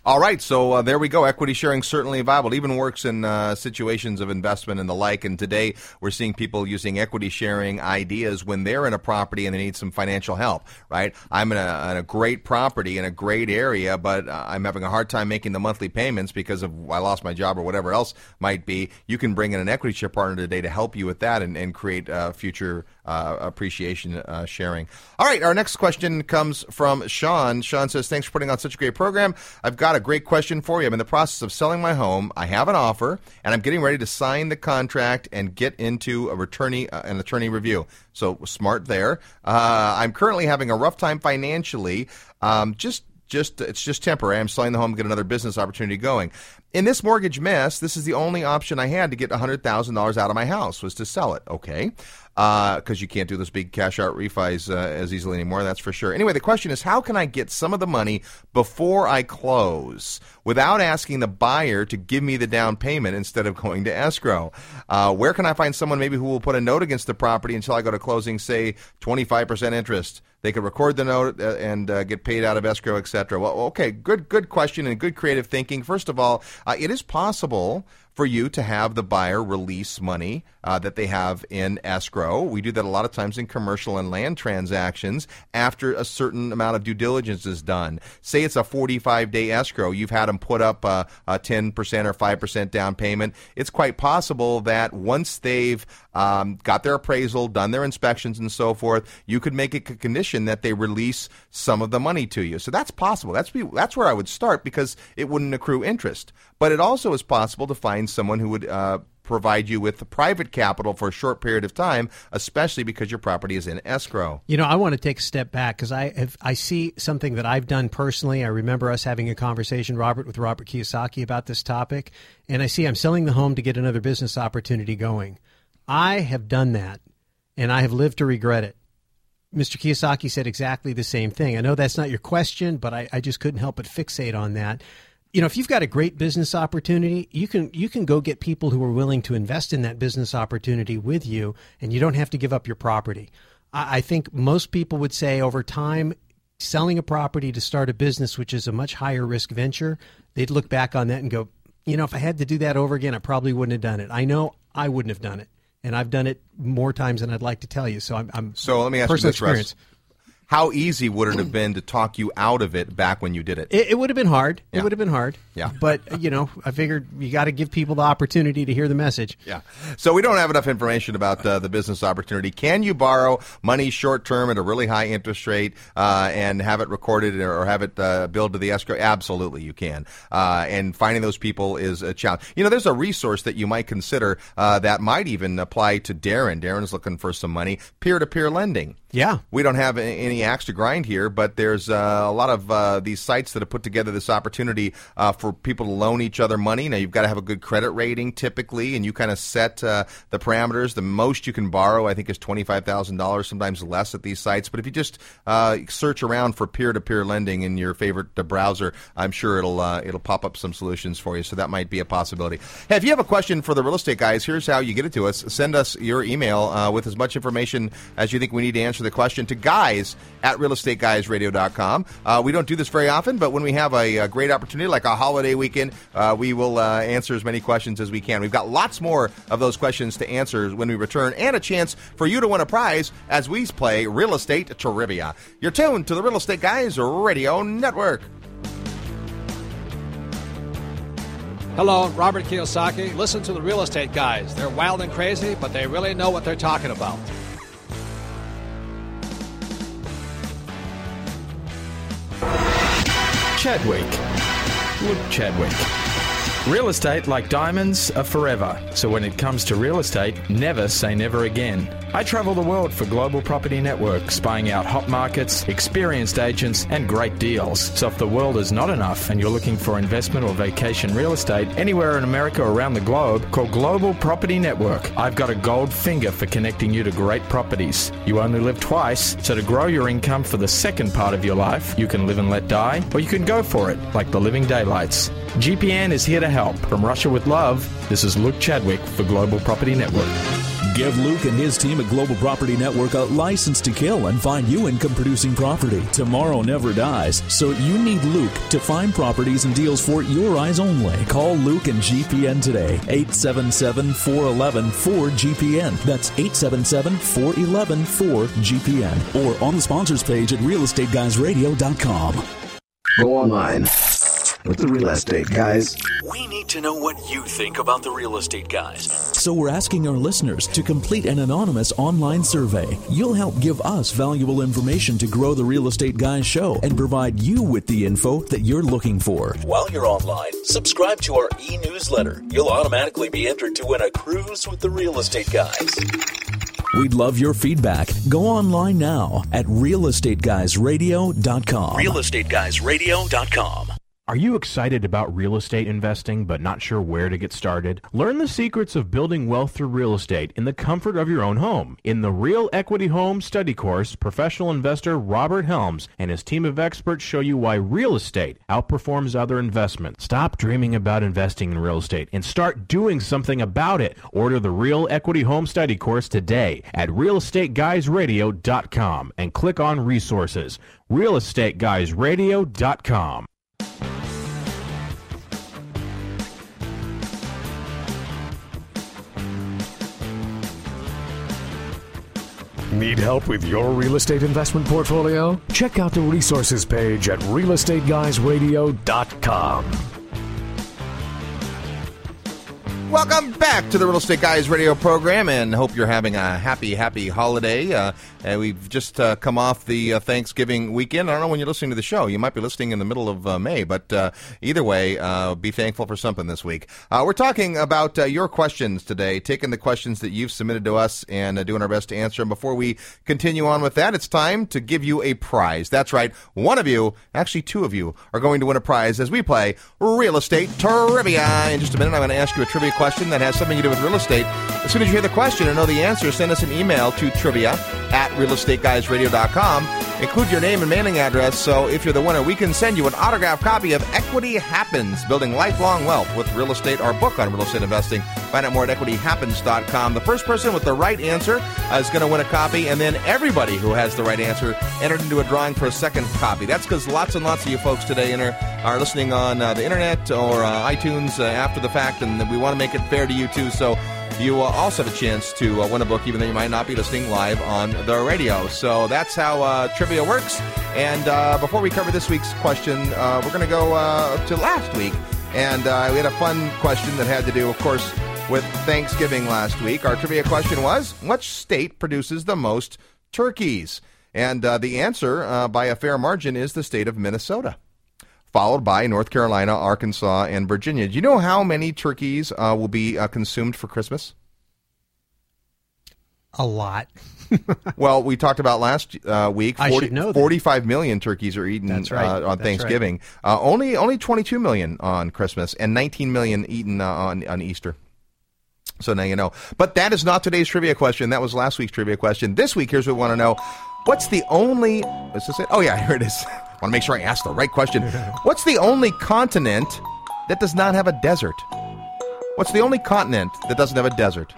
All right, so uh, there we go. Equity sharing certainly viable. It even works in uh, situations of investment and the like. And today we're seeing people using equity sharing ideas when they're in a property and they need some financial help. Right? I'm in a, in a great property in a great area, but uh, I'm having a hard time making the monthly payments because of I lost my job or whatever else might be. You can bring in an equity share partner today to help you with that and, and create uh, future uh, appreciation uh, sharing. All right, our next question comes from Sean. Sean says, "Thanks for putting on such a great program. I've got a great question for you. I'm in the process of selling my home. I have an offer, and I'm getting ready to sign the contract and get into a attorney uh, an attorney review. So smart there. Uh, I'm currently having a rough time financially. Um, just just it's just temporary. I'm selling the home, get another business opportunity going. In this mortgage mess, this is the only option I had to get hundred thousand dollars out of my house was to sell it. Okay, because you can't do those big cash out refis uh, as easily anymore. That's for sure. Anyway, the question is, how can I get some of the money before I close without asking the buyer to give me the down payment instead of going to escrow? Uh, where can I find someone maybe who will put a note against the property until I go to closing, say twenty five percent interest? They could record the note uh, and uh, get paid out of escrow, etc. Well, okay, good, good question and good creative thinking. First of all, uh, it is possible for you to have the buyer release money uh, that they have in escrow. We do that a lot of times in commercial and land transactions after a certain amount of due diligence is done. Say it's a 45 day escrow, you've had them put up uh, a 10% or 5% down payment. It's quite possible that once they've um, got their appraisal, done their inspections, and so forth, you could make it a condition that they release some of the money to you. So that's possible. That's that's where I would start because it wouldn't accrue interest. But it also is possible to find someone who would uh, provide you with the private capital for a short period of time, especially because your property is in escrow. You know, I want to take a step back because I have I see something that I've done personally. I remember us having a conversation, Robert, with Robert Kiyosaki about this topic, and I see I'm selling the home to get another business opportunity going. I have done that, and I have lived to regret it. Mr. Kiyosaki said exactly the same thing. I know that's not your question, but I, I just couldn't help but fixate on that. You know, if you've got a great business opportunity, you can you can go get people who are willing to invest in that business opportunity with you, and you don't have to give up your property. I, I think most people would say over time, selling a property to start a business, which is a much higher risk venture, they'd look back on that and go, you know, if I had to do that over again, I probably wouldn't have done it. I know I wouldn't have done it, and I've done it more times than I'd like to tell you. So I'm, I'm So let me ask you this, Russ. How easy would it have been to talk you out of it back when you did it? It, it would have been hard. Yeah. It would have been hard. Yeah. But, you know, I figured you got to give people the opportunity to hear the message. Yeah. So we don't have enough information about uh, the business opportunity. Can you borrow money short term at a really high interest rate uh, and have it recorded or have it uh, billed to the escrow? Absolutely, you can. Uh, and finding those people is a challenge. You know, there's a resource that you might consider uh, that might even apply to Darren. Darren's looking for some money. Peer to peer lending. Yeah. We don't have a- any axe to grind here, but there's uh, a lot of uh, these sites that have put together this opportunity uh, for people to loan each other money. Now, you've got to have a good credit rating typically, and you kind of set uh, the parameters. The most you can borrow, I think, is $25,000, sometimes less at these sites. But if you just uh, search around for peer to peer lending in your favorite uh, browser, I'm sure it'll, it'll pop up some solutions for you. So that might be a possibility. Hey, if you have a question for the real estate guys, here's how you get it to us. Send us your email with as much information as you think we need to answer the question to guys at realestateguysradio.com. Uh, we don't do this very often, but when we have a, a great opportunity like a holiday weekend, uh, we will uh, answer as many questions as we can. We've got lots more of those questions to answer when we return and a chance for you to win a prize as we play Real Estate Trivia. You're tuned to the Real Estate Guys Radio Network. Hello, Robert Kiyosaki. Listen to the real estate guys. They're wild and crazy, but they really know what they're talking about. Chadwick. Look, Chadwick. Real estate, like diamonds, are forever. So when it comes to real estate, never say never again. I travel the world for Global Property Network, spying out hot markets, experienced agents, and great deals. So if the world is not enough and you're looking for investment or vacation real estate anywhere in America or around the globe, call Global Property Network. I've got a gold finger for connecting you to great properties. You only live twice, so to grow your income for the second part of your life, you can live and let die, or you can go for it, like the living daylights. GPN is here to help. From Russia with Love, this is Luke Chadwick for Global Property Network. Give Luke and his team at Global Property Network a license to kill and find you income producing property. Tomorrow never dies, so you need Luke to find properties and deals for your eyes only. Call Luke and GPN today, 877 411 4GPN. That's 877 411 4GPN. Or on the sponsors page at realestateguysradio.com. Go online with the real estate guys. We need to know what you think about the real estate guys. So we're asking our listeners to complete an anonymous online survey. You'll help give us valuable information to grow the Real Estate Guys show and provide you with the info that you're looking for. While you're online, subscribe to our e newsletter. You'll automatically be entered to win a cruise with the real estate guys. We'd love your feedback. Go online now at realestateguysradio.com. RealestateGuysRadio.com. Are you excited about real estate investing but not sure where to get started? Learn the secrets of building wealth through real estate in the comfort of your own home. In the Real Equity Home Study Course, professional investor Robert Helms and his team of experts show you why real estate outperforms other investments. Stop dreaming about investing in real estate and start doing something about it. Order the Real Equity Home Study Course today at realestateguysradio.com and click on resources. realestateguysradio.com. Need help with your real estate investment portfolio? Check out the resources page at realestateguysradio.com. Welcome back to the Real Estate Guys radio program and hope you're having a happy, happy holiday. Uh, and we've just uh, come off the uh, Thanksgiving weekend. I don't know when you're listening to the show. You might be listening in the middle of uh, May, but uh, either way, uh, be thankful for something this week. Uh, we're talking about uh, your questions today, taking the questions that you've submitted to us and uh, doing our best to answer them. Before we continue on with that, it's time to give you a prize. That's right. One of you, actually two of you, are going to win a prize as we play Real Estate Trivia. In just a minute, I'm going to ask you a trivia question that has something to do with real estate. As soon as you hear the question and know the answer, send us an email to trivia at realestateguysradio.com. Include your name and mailing address so if you're the winner, we can send you an autographed copy of Equity Happens Building Lifelong Wealth with Real Estate, our book on real estate investing. Find out more at equityhappens.com. The first person with the right answer uh, is going to win a copy, and then everybody who has the right answer entered into a drawing for a second copy. That's because lots and lots of you folks today enter, are listening on uh, the internet or uh, iTunes uh, after the fact, and we want to make it fair to you too. So you uh, also have a chance to uh, win a book, even though you might not be listening live on the radio. So that's how uh, trivia works. And uh, before we cover this week's question, uh, we're going to go uh, to last week. And we had a fun question that had to do, of course, with Thanksgiving last week. Our trivia question was Which state produces the most turkeys? And the answer, by a fair margin, is the state of Minnesota, followed by North Carolina, Arkansas, and Virginia. Do you know how many turkeys uh, will be uh, consumed for Christmas? A lot. *laughs* well, we talked about last uh, week. I should know that. 45 million turkeys are eaten That's right. uh, on That's Thanksgiving. Uh, only only 22 million on Christmas, and 19 million eaten uh, on on Easter. So now you know. But that is not today's trivia question. That was last week's trivia question. This week, here's what we want to know: What's the only? Is this it? Oh yeah, *laughs* here it is. Want to make sure I ask the right question. *laughs* What's the only continent that does not have a desert? What's the only continent that doesn't have a desert?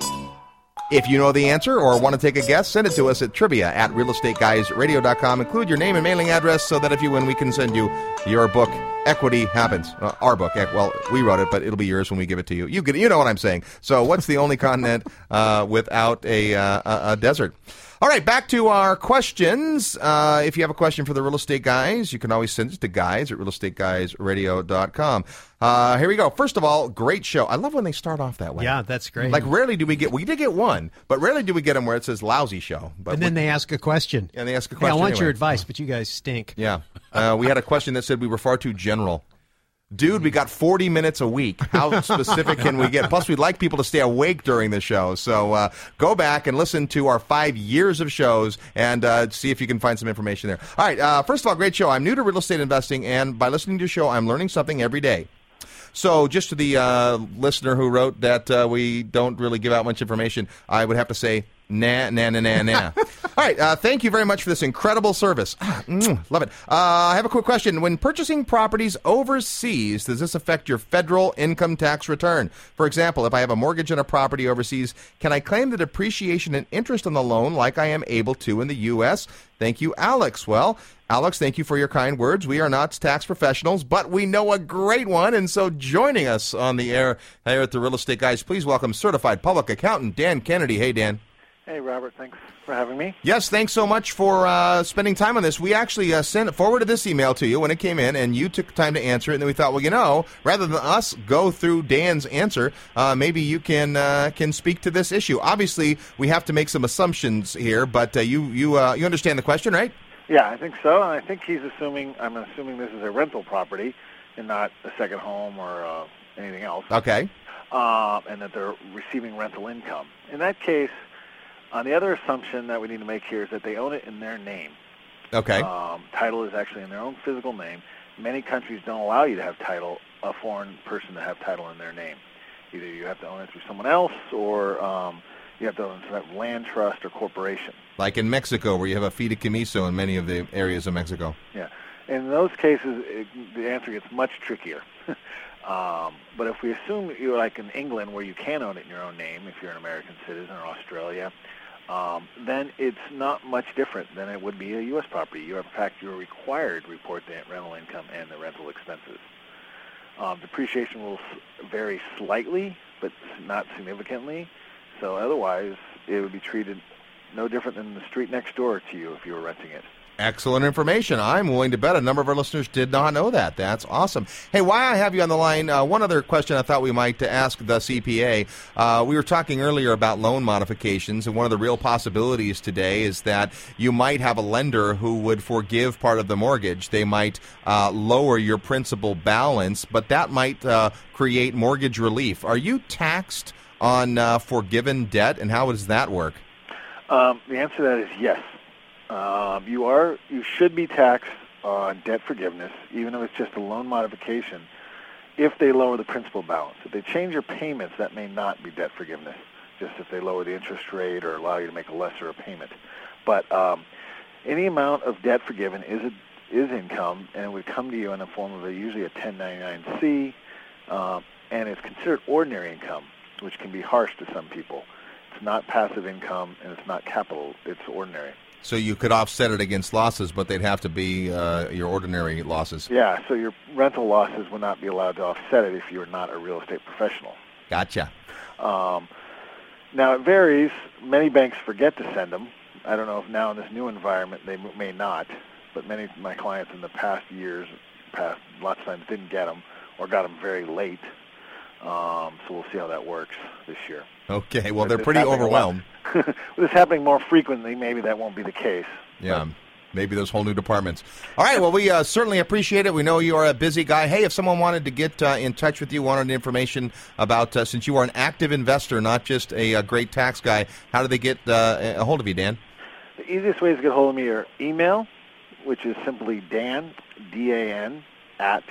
If you know the answer or want to take a guess, send it to us at trivia at realestateguysradio.com. Include your name and mailing address so that if you win, we can send you your book, Equity Happens. Uh, our book. Well, we wrote it, but it'll be yours when we give it to you. You, get, you know what I'm saying. So, what's the only continent uh, without a, uh, a, a desert? All right, back to our questions. Uh, if you have a question for the real estate guys, you can always send it to guys at realestateguysradio.com. Uh, here we go. First of all, great show. I love when they start off that way. Yeah, that's great. Like rarely do we get we did get one, but rarely do we get them where it says lousy show. But and then we- they ask a question. and they ask a Hey, question. I want anyway. your advice, but you guys stink. Yeah, uh, we had a question that said we were far too general. Dude, we got 40 minutes a week. How *laughs* specific can we get? Plus, we'd like people to stay awake during the show. So uh, go back and listen to our five years of shows and uh, see if you can find some information there. All right, uh, first of all, great show. I'm new to real estate investing, and by listening to your show, I'm learning something every day. So, just to the uh, listener who wrote that uh, we don't really give out much information, I would have to say, nah, nah, nah, nah, nah. *laughs* All right, uh, thank you very much for this incredible service. Ah, mm, love it. Uh, I have a quick question. When purchasing properties overseas, does this affect your federal income tax return? For example, if I have a mortgage on a property overseas, can I claim the depreciation and interest on the loan like I am able to in the U.S.? Thank you, Alex. Well, Alex, thank you for your kind words. We are not tax professionals, but we know a great one. And so joining us on the air here at the Real Estate Guys, please welcome certified public accountant Dan Kennedy. Hey, Dan. Hey, Robert. Thanks for having me. Yes, thanks so much for uh, spending time on this. We actually uh, sent forwarded this email to you when it came in, and you took time to answer it. And then we thought, well, you know, rather than us go through Dan's answer, uh, maybe you can uh, can speak to this issue. Obviously, we have to make some assumptions here, but uh, you you uh, you understand the question, right? Yeah, I think so. And I think he's assuming. I'm assuming this is a rental property and not a second home or uh, anything else. Okay. And that they're receiving rental income. In that case, on the other assumption that we need to make here is that they own it in their name. Okay. Um, title is actually in their own physical name. Many countries don't allow you to have title, a foreign person to have title in their name. Either you have to own it through someone else, or um, you have to own it through a land trust or corporation. Like in Mexico, where you have a fideicomiso in many of the areas of Mexico. Yeah. In those cases, it, the answer gets much trickier. *laughs* um, but if we assume you're like in England, where you can own it in your own name if you're an American citizen, or Australia, um, then it's not much different than it would be a U.S. property. You're, in fact, you're required to report the rental income and the rental expenses. Um, depreciation will vary slightly, but not significantly. So otherwise, it would be treated no different than the street next door to you if you were renting it. Excellent information. I'm willing to bet a number of our listeners did not know that. That's awesome. Hey, why I have you on the line, uh, one other question I thought we might ask the CPA. Uh, we were talking earlier about loan modifications, and one of the real possibilities today is that you might have a lender who would forgive part of the mortgage. They might uh, lower your principal balance, but that might uh, create mortgage relief. Are you taxed on uh, forgiven debt, and how does that work? Um, the answer to that is yes. Um, you are you should be taxed on debt forgiveness, even if it's just a loan modification, if they lower the principal balance. If they change your payments, that may not be debt forgiveness. Just if they lower the interest rate or allow you to make a lesser payment. But um, any amount of debt forgiven is a, is income, and it would come to you in the form of a, usually a 1099-C, um, and it's considered ordinary income, which can be harsh to some people. It's not passive income, and it's not capital. It's ordinary. So you could offset it against losses, but they'd have to be uh, your ordinary losses. Yeah, so your rental losses would not be allowed to offset it if you're not a real estate professional. Gotcha. Um, Now it varies. Many banks forget to send them. I don't know if now in this new environment they may not, but many of my clients in the past years, past lots of times didn't get them or got them very late. Um, so we'll see how that works this year. Okay, well they're pretty a overwhelmed. *laughs* With this happening more frequently, maybe that won't be the case. Yeah. Maybe those whole new departments. All right. Well, we uh, certainly appreciate it. We know you are a busy guy. Hey, if someone wanted to get uh, in touch with you, wanted information about, uh, since you are an active investor, not just a, uh great tax guy, how do they get uh, a hold of you, Dan? The easiest ways to get a hold of me are email, which is simply Dan, D-A-N, at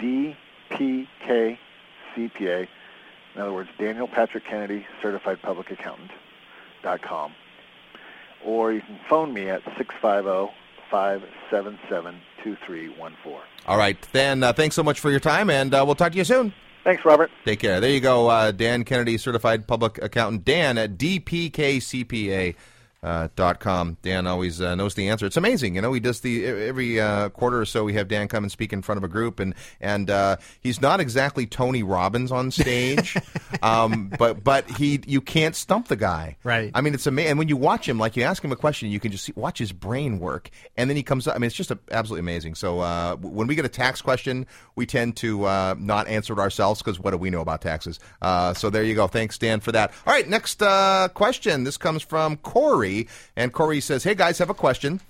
DPK CPA. In other words, Daniel Patrick Kennedy, Certified Public Accountant, dot com. Or you can phone me at oh, 650-577-2314. All right. Dan, uh, thanks so much for your time, and uh, we'll talk to you soon. Thanks, Robert. Take care. There you go. Uh, Dan Kennedy, Certified Public Accountant. Dan at DPKCPA. Uh, dot com. Dan always uh, knows the answer. It's amazing, you know. He does the every uh, quarter or so. We have Dan come and speak in front of a group, and and uh, he's not exactly Tony Robbins on stage, *laughs* um, but but he you can't stump the guy. Right. I mean, it's amazing. And when you watch him, like you ask him a question, you can just see, watch his brain work, and then he comes up. I mean, it's just a, absolutely amazing. So uh, when we get a tax question, we tend to uh, not answer it ourselves because what do we know about taxes? Uh, so there you go. Thanks, Dan, for that. All right, next uh, question. This comes from Corey, and Corey says, "Hey guys, have a question."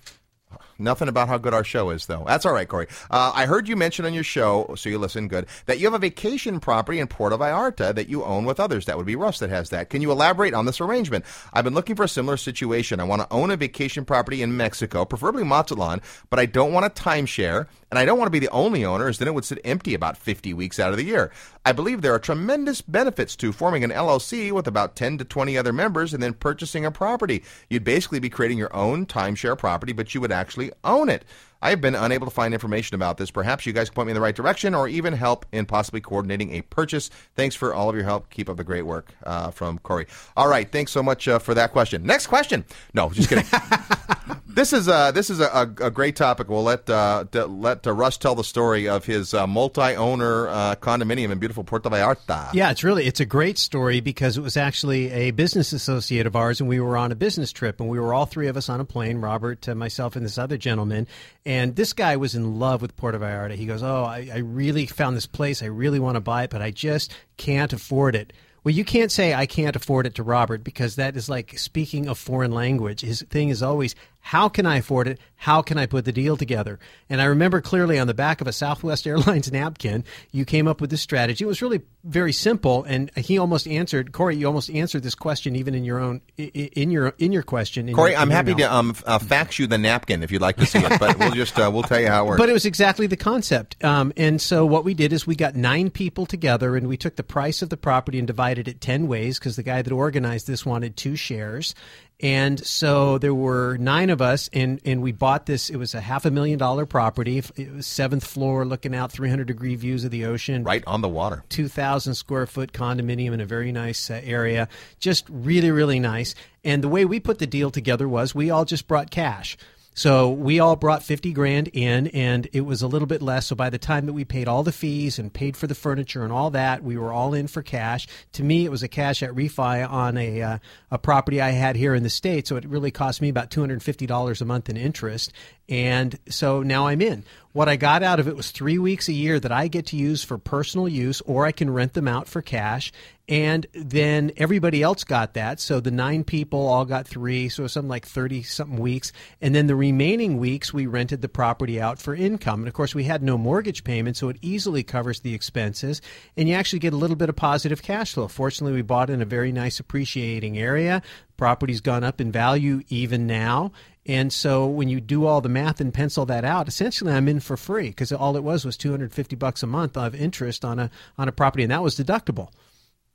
Nothing about how good our show is, though. That's all right, Corey. Uh, I heard you mention on your show, so you listen good, that you have a vacation property in Puerto Vallarta that you own with others. That would be Russ that has that. Can you elaborate on this arrangement? I've been looking for a similar situation. I want to own a vacation property in Mexico, preferably Mazatlan, but I don't want a timeshare, and I don't want to be the only owner, as then it would sit empty about 50 weeks out of the year. I believe there are tremendous benefits to forming an LLC with about 10 to 20 other members and then purchasing a property. You'd basically be creating your own timeshare property, but you would actually own it. I have been unable to find information about this. Perhaps you guys can point me in the right direction or even help in possibly coordinating a purchase. Thanks for all of your help. Keep up the great work uh, from Corey. All right. Thanks so much uh, for that question. Next question. No, just kidding. *laughs* this is uh, this is a, a, a great topic. We'll let uh, d- let uh, tell the story of his uh, multi-owner uh, condominium in beautiful Puerto Vallarta. Yeah, it's really it's a great story because it was actually a business associate of ours, and we were on a business trip, and we were all three of us on a plane, Robert, uh, myself, and this other gentleman. And this guy was in love with Puerto Vallarta. He goes, "Oh, I, I really found this place. I really want to buy it, but I just can't afford it." Well, you can't say I can't afford it to Robert because that is like speaking a foreign language. His thing is always, how can I afford it? How can I put the deal together? And I remember clearly on the back of a Southwest *laughs* Airlines napkin, you came up with this strategy. It was really very simple, and he almost answered. Corey, you almost answered this question even in your own in your in your question. in Corey, your- I'm happy email. to um, uh, fax you the napkin if you'd like to see it, but we'll just uh, we'll tell you how it works. But it was exactly the concept. Um, and so what we did is we got nine people together and we took the price of the property and divided it 10 ways because the guy that organized this wanted two shares. And so there were nine of us, and, and we bought this. It was a half a million dollar property. It was seventh floor, looking out 300 degree views of the ocean. Right on the water. 2,000 square foot condominium in a very nice uh, area. Just really, really nice. And the way we put the deal together was we all just brought cash. So we all brought 50 grand in and it was a little bit less. So by the time that we paid all the fees and paid for the furniture and all that, we were all in for cash. To me, it was a cash at refi on a, uh, a property I had here in the state. So it really cost me about $250 a month in interest. And so now I'm in. What I got out of it was three weeks a year that I get to use for personal use, or I can rent them out for cash. And then everybody else got that. So the nine people all got three, so something like 30 something weeks. And then the remaining weeks, we rented the property out for income. And of course, we had no mortgage payment, so it easily covers the expenses. And you actually get a little bit of positive cash flow. Fortunately, we bought in a very nice appreciating area. Property's gone up in value even now. And so when you do all the math and pencil that out, essentially I'm in for free because all it was was 250 bucks a month of interest on a on a property and that was deductible.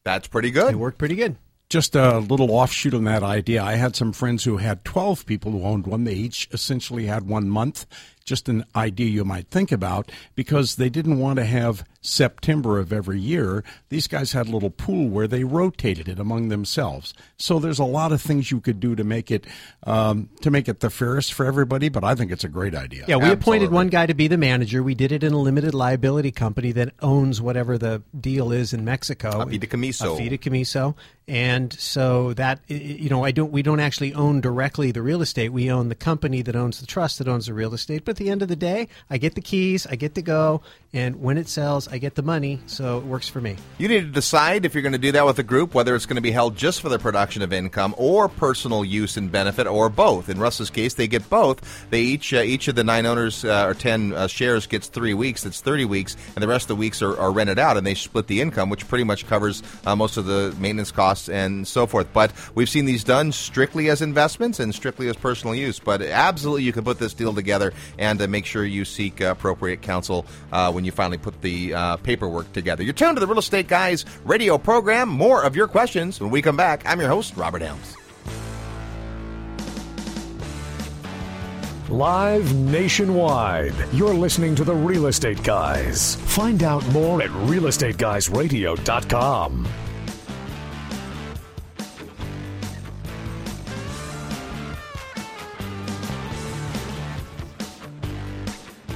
That's pretty good. It worked pretty good. Just a little offshoot on that idea. I had some friends who had 12 people who owned one. They each essentially had one month. Just an idea you might think about because they didn't want to have September of every year. These guys had a little pool where they rotated it among themselves. So there's a lot of things you could do to make it um, to make it the fairest for everybody. But I think it's a great idea. Yeah, we appointed one guy to be the manager. We did it in a limited liability company that owns whatever the deal is in Mexico. A fideicomiso. A fideicomiso. And so that you know, I don't. We don't actually own directly the real estate. We own the company that owns the trust that owns the real estate. But at the end of the day, I get the keys. I get to go, and when it sells, I get the money. So it works for me. You need to decide if you're going to do that with a group, whether it's going to be held just for the production of income or personal use and benefit, or both. In Russ's case, they get both. They each uh, each of the nine owners uh, or ten uh, shares gets three weeks. That's thirty weeks, and the rest of the weeks are, are rented out, and they split the income, which pretty much covers uh, most of the maintenance costs and so forth. But we've seen these done strictly as investments and strictly as personal use. But absolutely, you can put this deal together and uh, make sure you seek uh, appropriate counsel when you finally put the uh, paperwork together. You're tuned to the Real Estate Guys radio program. More of your questions when we come back. I'm your host, Robert Helms. Live nationwide. You're listening to the Real Estate Guys. Find out more at realestateguysradio.com.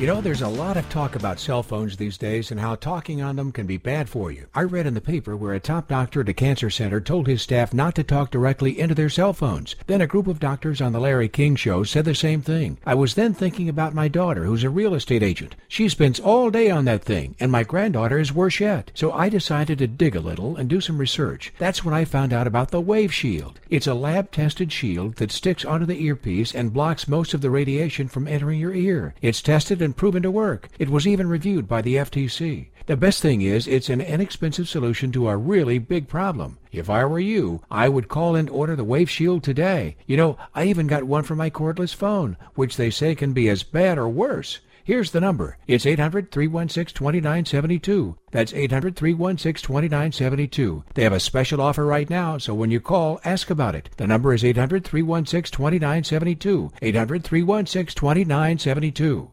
You know, there's a lot of talk about cell phones these days and how talking on them can be bad for you. I read in the paper where a top doctor at a cancer center told his staff not to talk directly into their cell phones. Then a group of doctors on the Larry King show said the same thing. I was then thinking about my daughter, who's a real estate agent. She spends all day on that thing, and my granddaughter is worse yet. So I decided to dig a little and do some research. That's when I found out about the Wave Shield. It's a lab tested shield that sticks onto the earpiece and blocks most of the radiation from entering your ear. It's tested and proven to work. It was even reviewed by the FTC. The best thing is, it's an inexpensive solution to a really big problem. If I were you, I would call and order the Wave Shield today. You know, I even got one for my cordless phone, which they say can be as bad or worse. Here's the number. It's 800 316 2972. That's 800 316 2972. They have a special offer right now, so when you call, ask about it. The number is 800 316 2972. 800 316 2972.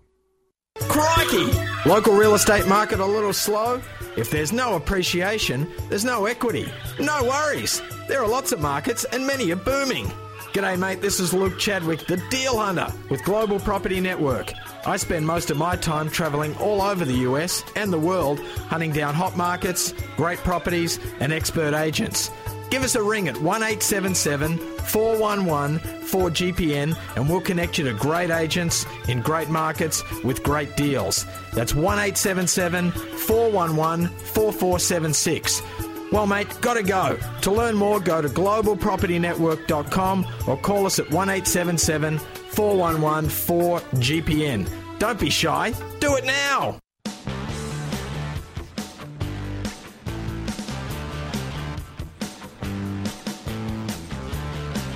Crikey! Local real estate market a little slow? If there's no appreciation, there's no equity. No worries. There are lots of markets and many are booming. G'day, mate. This is Luke Chadwick, the Deal Hunter with Global Property Network. I spend most of my time traveling all over the US and the world hunting down hot markets, great properties, and expert agents. Give us a ring at 1877 411 4GPN and we'll connect you to great agents in great markets with great deals. That's 1877 411 4476. Well, mate, gotta go. To learn more, go to globalpropertynetwork.com or call us at 1877 411 4GPN. Don't be shy, do it now.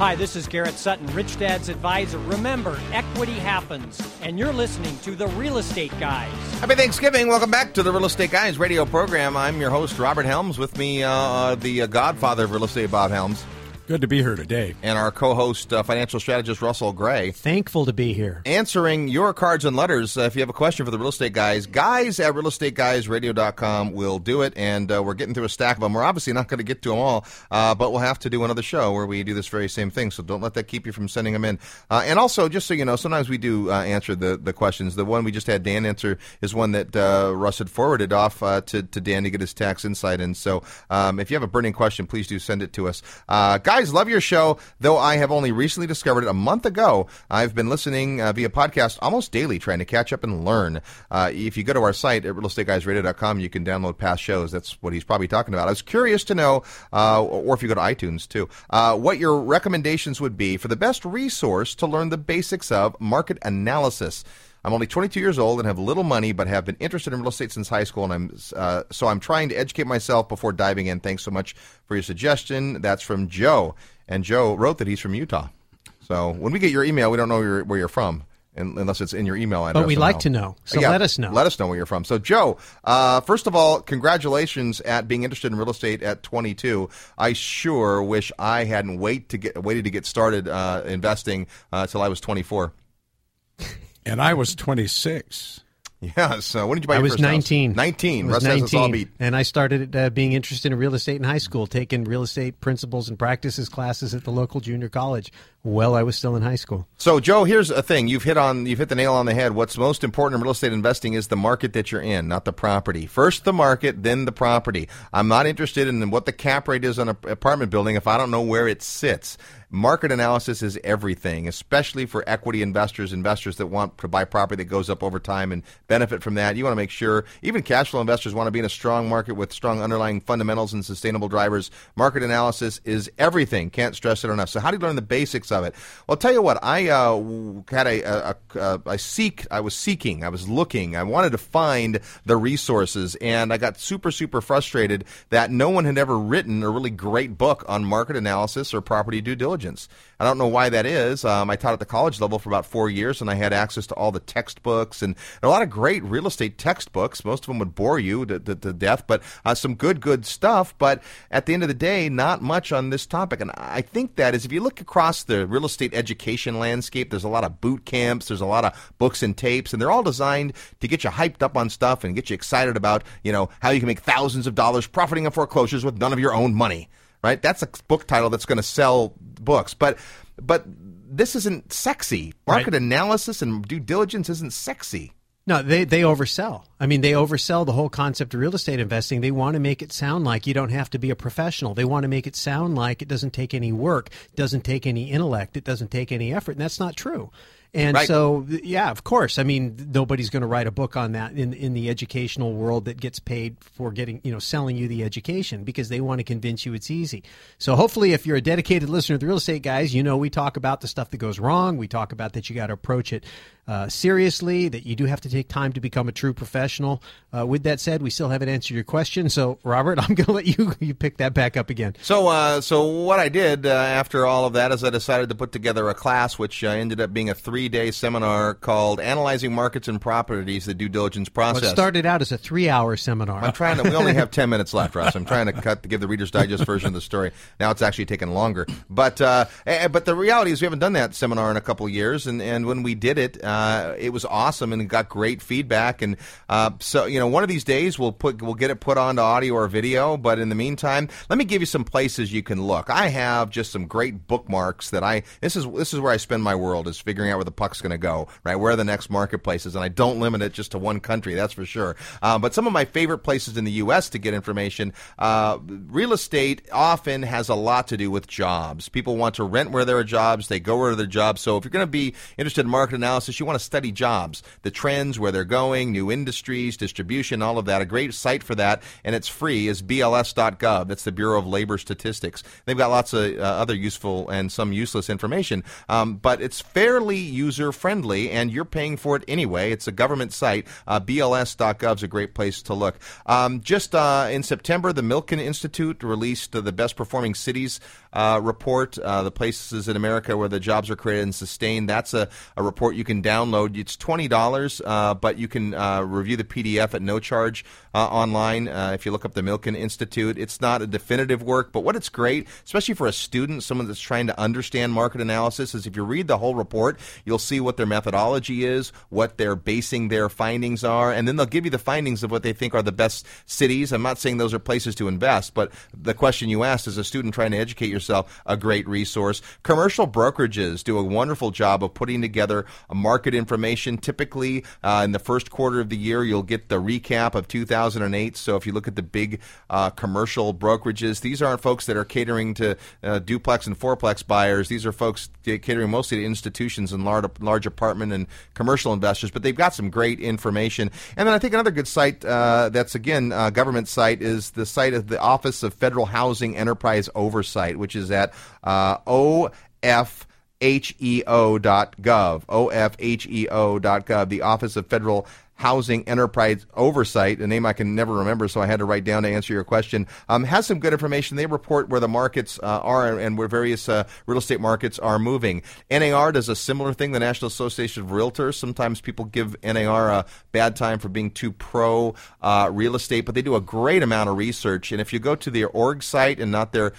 Hi, this is Garrett Sutton, Rich Dad's advisor. Remember, equity happens, and you're listening to The Real Estate Guys. Happy Thanksgiving. Welcome back to the Real Estate Guys radio program. I'm your host, Robert Helms. With me, uh, the uh, godfather of real estate, Bob Helms. Good to be here today. And our co host, uh, financial strategist Russell Gray. Thankful to be here. Answering your cards and letters. Uh, if you have a question for the real estate guys, guys at realestateguysradio.com will do it. And uh, we're getting through a stack of them. We're obviously not going to get to them all, uh, but we'll have to do another show where we do this very same thing. So don't let that keep you from sending them in. Uh, and also, just so you know, sometimes we do uh, answer the, the questions. The one we just had Dan answer is one that Russ had forwarded off to, to Dan to get his tax insight. in. so um, if you have a burning question, please do send it to us. guys, love your show though I have only recently discovered it a month ago. I've been listening uh, via podcast almost daily, trying to catch up and learn. Uh, if you go to our site at realestateguysradio.com, you can download past shows. That's what he's probably talking about. I was curious to know, uh, or if you go to iTunes too, uh, what your recommendations would be for the best resource to learn the basics of market analysis. I'm only 22 years old and have little money, but have been interested in real estate since high school, and I'm uh, so I'm trying to educate myself before diving in. Thanks so much for your suggestion. That's from Joe, and Joe wrote that he's from Utah. So when we get your email, we don't know where you're, where you're from. Unless it's in your email address. But we'd like to know. So yeah, let us know. Let us know where you're from. So, Joe, uh, first of all, congratulations at being interested in real estate at 22. I sure wish I hadn't wait to get, waited to get started uh, investing uh, I was 24. *laughs* And I was 26. Yeah. So when did you buy I was first house? 19. 19. I was Russ has us all 19. beat. And I started uh, being interested in real estate in high school, taking real estate principles and practices classes at the local junior college. Well, I was still in high school. So, Joe, here's a thing. You've hit on you've hit the nail on the head. What's most important in real estate investing is the market that you're in, not the property. First the market, then the property. I'm not interested in what the cap rate is on an apartment building if I don't know where it sits. Market analysis is everything, especially for equity investors, investors that want to buy property that goes up over time and benefit from that. You want to make sure, even cash flow investors want to be in a strong market with strong underlying fundamentals and sustainable drivers. Market analysis is everything. Can't stress it enough. So, how do you learn the basics of it? Well, I'll tell you what. I uh, had a, a, a, a seek. I was seeking. I was looking. I wanted to find the resources, and I got super, super frustrated that no one had ever written a really great book on market analysis or property due diligence. I don't know why that is. Um, I taught at the college level for about four years, and I had access to all the textbooks and a lot of great real estate textbooks. Most of them would bore you to, to, to death, but uh, some good, good stuff. But at the end of the day, not much on this topic. And I think that is if you look across the real estate education landscape, there's a lot of boot camps, there's a lot of books and tapes, and they're all designed to get you hyped up on stuff and get you excited about, you know, how you can make thousands of dollars profiting on foreclosures with none of your own money right? That's a book title that's going to sell books, but but this isn't sexy. Market Right. analysis and due diligence isn't sexy. No, they they oversell. I mean, they oversell the whole concept of real estate investing. They want to make it sound like you don't have to be a professional. They want to make it sound like it doesn't take any work, doesn't take any intellect, it doesn't take any effort, and that's not true. And Right. so, yeah, of course. I mean, nobody's going to write a book on that in in the educational world that gets paid for getting, you know, selling you the education because they want to convince you it's easy. So, hopefully, if you're a dedicated listener to the real estate guys, you know we talk about the stuff that goes wrong. We talk about that you got to approach it uh, seriously, that you do have to take time to become a true professional. Uh, with that said, we still haven't answered your question. So, Robert, *laughs* I'm going to let you you pick that back up again. So, uh, so what I did uh, after all of that is I decided to put together a class, which uh, ended up being a three-day seminar called "Analyzing Markets and Properties: The Due Diligence Well, Process." it started out as a three-hour seminar. I'm trying to. We only have *laughs* ten minutes left, Russ. I'm trying to cut to give the Reader's Digest version of the story. Now it's actually taken longer. But uh, eh, but the reality is we haven't done that seminar in a couple of years, and, and when we did it, uh, it was awesome and got great feedback. And uh, so you know, one of these days we'll put we'll get it put onto audio or video. But in the meantime, let me give you some places you can look. I have just some great bookmarks that I. This is this is where I spend my world is figuring out where the puck's going to go. Right, where the next marketplaces, and I don't limit it just to one country. That's for sure. Uh, but some of my favorite places in the U.S. to get information. Uh, real estate often has a lot to do with jobs. People want to rent where there are jobs. They go where there are jobs. So if you're going to be interested in market analysis, you want to study jobs, the trends, where they're going, new industries, distribution, all of that. A great site for that, and it's free, is BLS.gov. That's the Bureau of Labor Statistics. They've got lots of uh, other useful and some useless information, um, but it's fairly user friendly, and you're paying for it anyway. It's a government site. Uh, BLS.gov is a great place to look. Um, just uh, in September, the Milken Institute released the best performing cities uh, report, uh, the places in America where the jobs are created and sustained. That's a, a report you can download. It's twenty dollars, uh, but you can uh, review the PDF at no charge uh, online uh, if you look up the Milken Institute. It's not a definitive work, but what it's great, especially for a student, someone that's trying to understand market analysis, is if you read the whole report, you'll see what their methodology is, what they're basing their findings are, and then they'll give you the findings of what they think are the best cities. I'm not saying those are places to invest, but the question you asked as a student trying to educate yourself, a great resource. Commercial brokerages do a wonderful job of putting together market information. Typically, uh, in the first quarter of the year, you'll get the recap of 2008. So if you look at the big uh, commercial brokerages, these aren't folks that are catering to uh, duplex and fourplex buyers. These are folks catering mostly to institutions and large, large apartment and commercial investors. But they've got some great information. And then I think another good site uh, that's again a government site is the site of the Office of Federal Housing Enterprise Oversight, which is at uh, OF heo.gov, ofheo.gov, the Office of Federal Housing Enterprise Oversight, a name I can never remember, so I had to write down to answer your question, um, has some good information. They report where the markets uh, are and where various uh, real estate markets are moving. NAR does a similar thing, the National Association of Realtors. Sometimes people give NAR a bad time for being too pro uh, real estate, but they do a great amount of research. And if you go to their org site and not their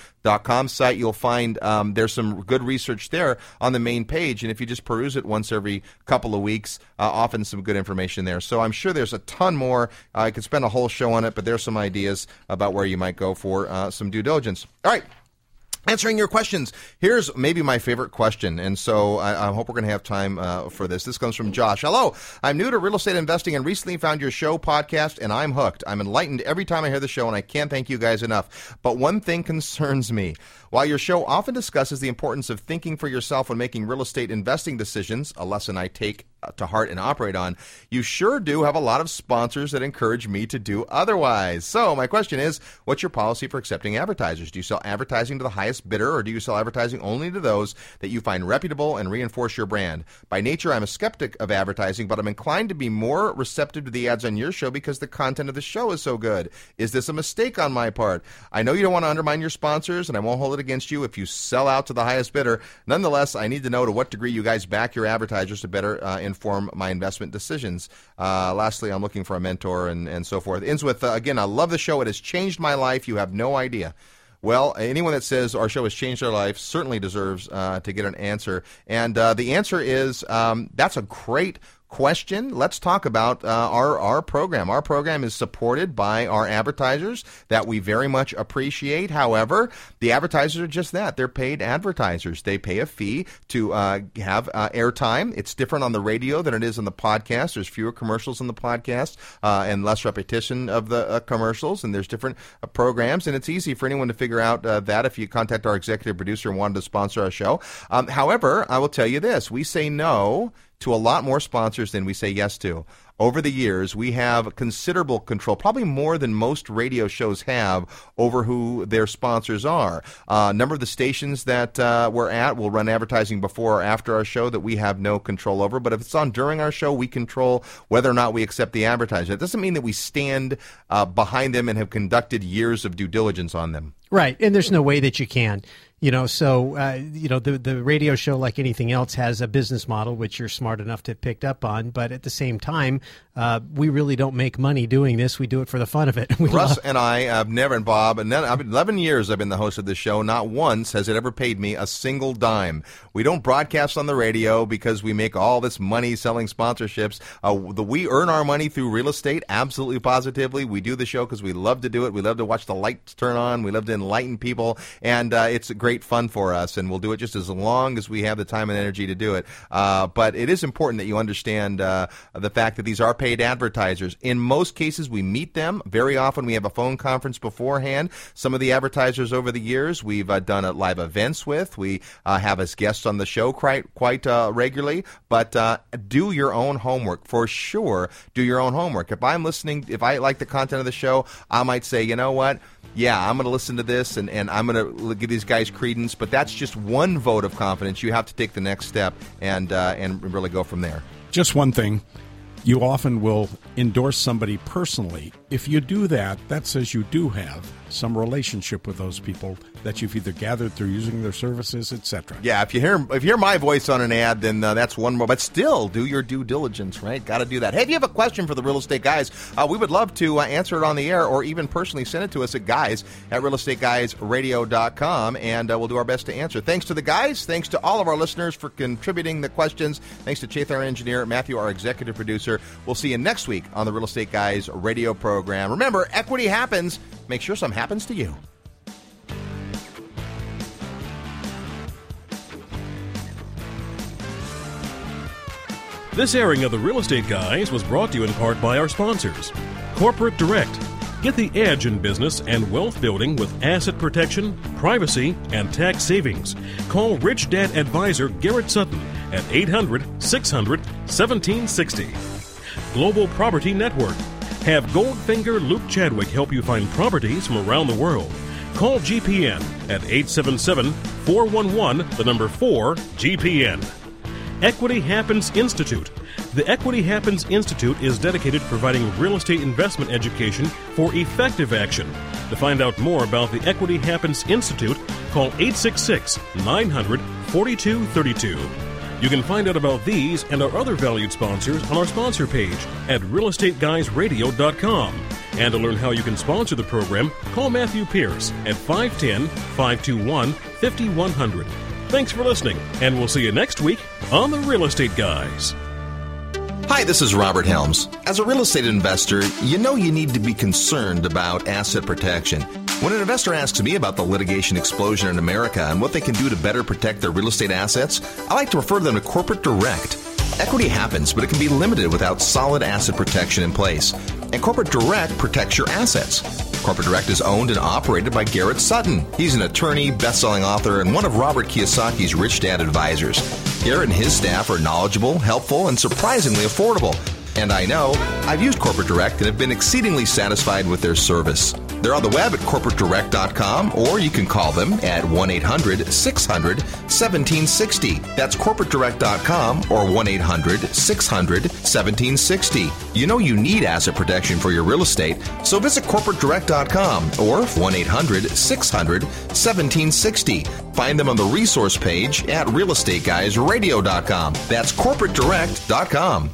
.com site, you'll find um, there's some good research there on the main page. And if you just peruse it once every couple of weeks, uh, often some good information there. So I'm sure there's a ton more. I could spend a whole show on it, but there's some ideas about where you might go for uh, some due diligence. All right answering your questions. Here's maybe my favorite question, and so I, I hope we're going to have time uh, for this. This comes from Josh. Hello, I'm new to real estate investing and recently found your show podcast, and I'm hooked. I'm enlightened every time I hear the show, and I can't thank you guys enough. But one thing concerns me. While your show often discusses the importance of thinking for yourself when making real estate investing decisions, a lesson I take to heart and operate on, you sure do have a lot of sponsors that encourage me to do otherwise. So, my question is what's your policy for accepting advertisers? Do you sell advertising to the highest bidder, or do you sell advertising only to those that you find reputable and reinforce your brand? By nature, I'm a skeptic of advertising, but I'm inclined to be more receptive to the ads on your show because the content of the show is so good. Is this a mistake on my part? I know you don't want to undermine your sponsors, and I won't hold it against you if you sell out to the highest bidder. Nonetheless, I need to know to what degree you guys back your advertisers to better uh, my investment decisions. Uh, lastly, I'm looking for a mentor and, and so forth. Ends with, uh, again, I love the show. It has changed my life. You have no idea. Well, anyone that says our show has changed their life certainly deserves uh, to get an answer. And uh, the answer is um, that's a great question, let's talk about uh, our our program. Our program is supported by our advertisers that we very much appreciate. However, the advertisers are just that; they're paid advertisers. They pay a fee to uh, have uh, airtime. It's different on the radio than it is on the podcast. There's fewer commercials in the podcast uh, and less repetition of the uh, commercials, and there's different uh, programs. And it's easy for anyone to figure out that if you contact our executive producer and wanted to sponsor our show. Um, however, I will tell you this: we say no to a lot more sponsors than we say yes to. Over the years, we have considerable control, probably more than most radio shows have, over who their sponsors are. Uh, a number of the stations that uh, we're at will run advertising before or after our show that we have no control over. But if it's on during our show, we control whether or not we accept the advertising. It doesn't mean that we stand uh, behind them and have conducted years of due diligence on them. Right, and there's no way that you can. You know, so uh, you know the the radio show, like anything else, has a business model which you're smart enough to have picked up on. But at the same time, uh, we really don't make money doing this. We do it for the fun of it. *laughs* We Russ love- and I have never, and Bob, and then I've been 11 years I've been the host of this show. Not once has it ever paid me a single dime. We don't broadcast on the radio because we make all this money selling sponsorships. Uh, the, we earn our money through real estate, absolutely positively. We do the show because we love to do it. We love to watch the lights turn on. We love to enlighten people, and uh, it's a great fun for us. And we'll do it just as long as we have the time and energy to do it. Uh, but it is important that you understand uh, the fact that these are paid advertisers. In most cases, we meet them. Very often, we have a phone conference beforehand. Some of the advertisers over the years, we've uh, done live events with. We uh, have as guests on the show quite quite uh, regularly. But do your own homework for sure. Do your own homework. If I'm listening, if I like the content of the show, I might say, you know what yeah, I'm going to listen to this and, and I'm going to give these guys credence. But that's just one vote of confidence. You have to take the next step and uh, and really go from there. Just one thing. You often will endorse somebody personally. If you do that, that says you do have some relationship with those people that you've either gathered through using their services, etc. Yeah, if you hear if you hear my voice on an ad, then uh, that's one more. But still, do your due diligence, right? Got to do that. Hey, if you have a question for the real estate guys, uh, we would love to uh, answer it on the air, or even personally send it to us at guys at realestateguysradio.com, and uh, we'll do our best to answer. Thanks to the guys. Thanks to all of our listeners for contributing the questions. Thanks to Chaith, our engineer, Matthew, our executive producer. We'll see you next week on the Real Estate Guys radio program. Remember, equity happens. Make sure some happens to you. This airing of the Real Estate Guys was brought to you in part by our sponsors Corporate Direct. Get the edge in business and wealth building with asset protection, privacy, and tax savings. Call Rich Dad Advisor Garrett Sutton at 800 600 1760. Global Property Network. Have Goldfinger Luke Chadwick help you find properties from around the world. Call GPN at 877 411 the number 4 GPN. Equity Happens Institute. The Equity Happens Institute is dedicated to providing real estate investment education for effective action. To find out more about the Equity Happens Institute, call 866 900 4232. You can find out about these and our other valued sponsors on our sponsor page at realestateguysradio.com. And to learn how you can sponsor the program, call Matthew Pierce at 510 521 5100. Thanks for listening, and we'll see you next week on The Real Estate Guys. Hi, this is Robert Helms. As a real estate investor, you know you need to be concerned about asset protection. When an investor asks me about the litigation explosion in America and what they can do to better protect their real estate assets, I like to refer them to Corporate Direct. Equity happens, but it can be limited without solid asset protection in place. And Corporate Direct protects your assets. Corporate Direct is owned and operated by Garrett Sutton. He's an attorney, best-selling author, and one of Robert Kiyosaki's Rich Dad advisors. Garrett and his staff are knowledgeable, helpful, and surprisingly affordable. And I know I've used Corporate Direct and have been exceedingly satisfied with their service. They're on the web at corporatedirect.com or you can call them at 1 800 600 1760. That's corporatedirect.com or 1 800 600 1760. You know you need asset protection for your real estate, so visit corporatedirect.com or 1 800 600 1760. Find them on the resource page at realestateguysradio.com. That's corporatedirect.com.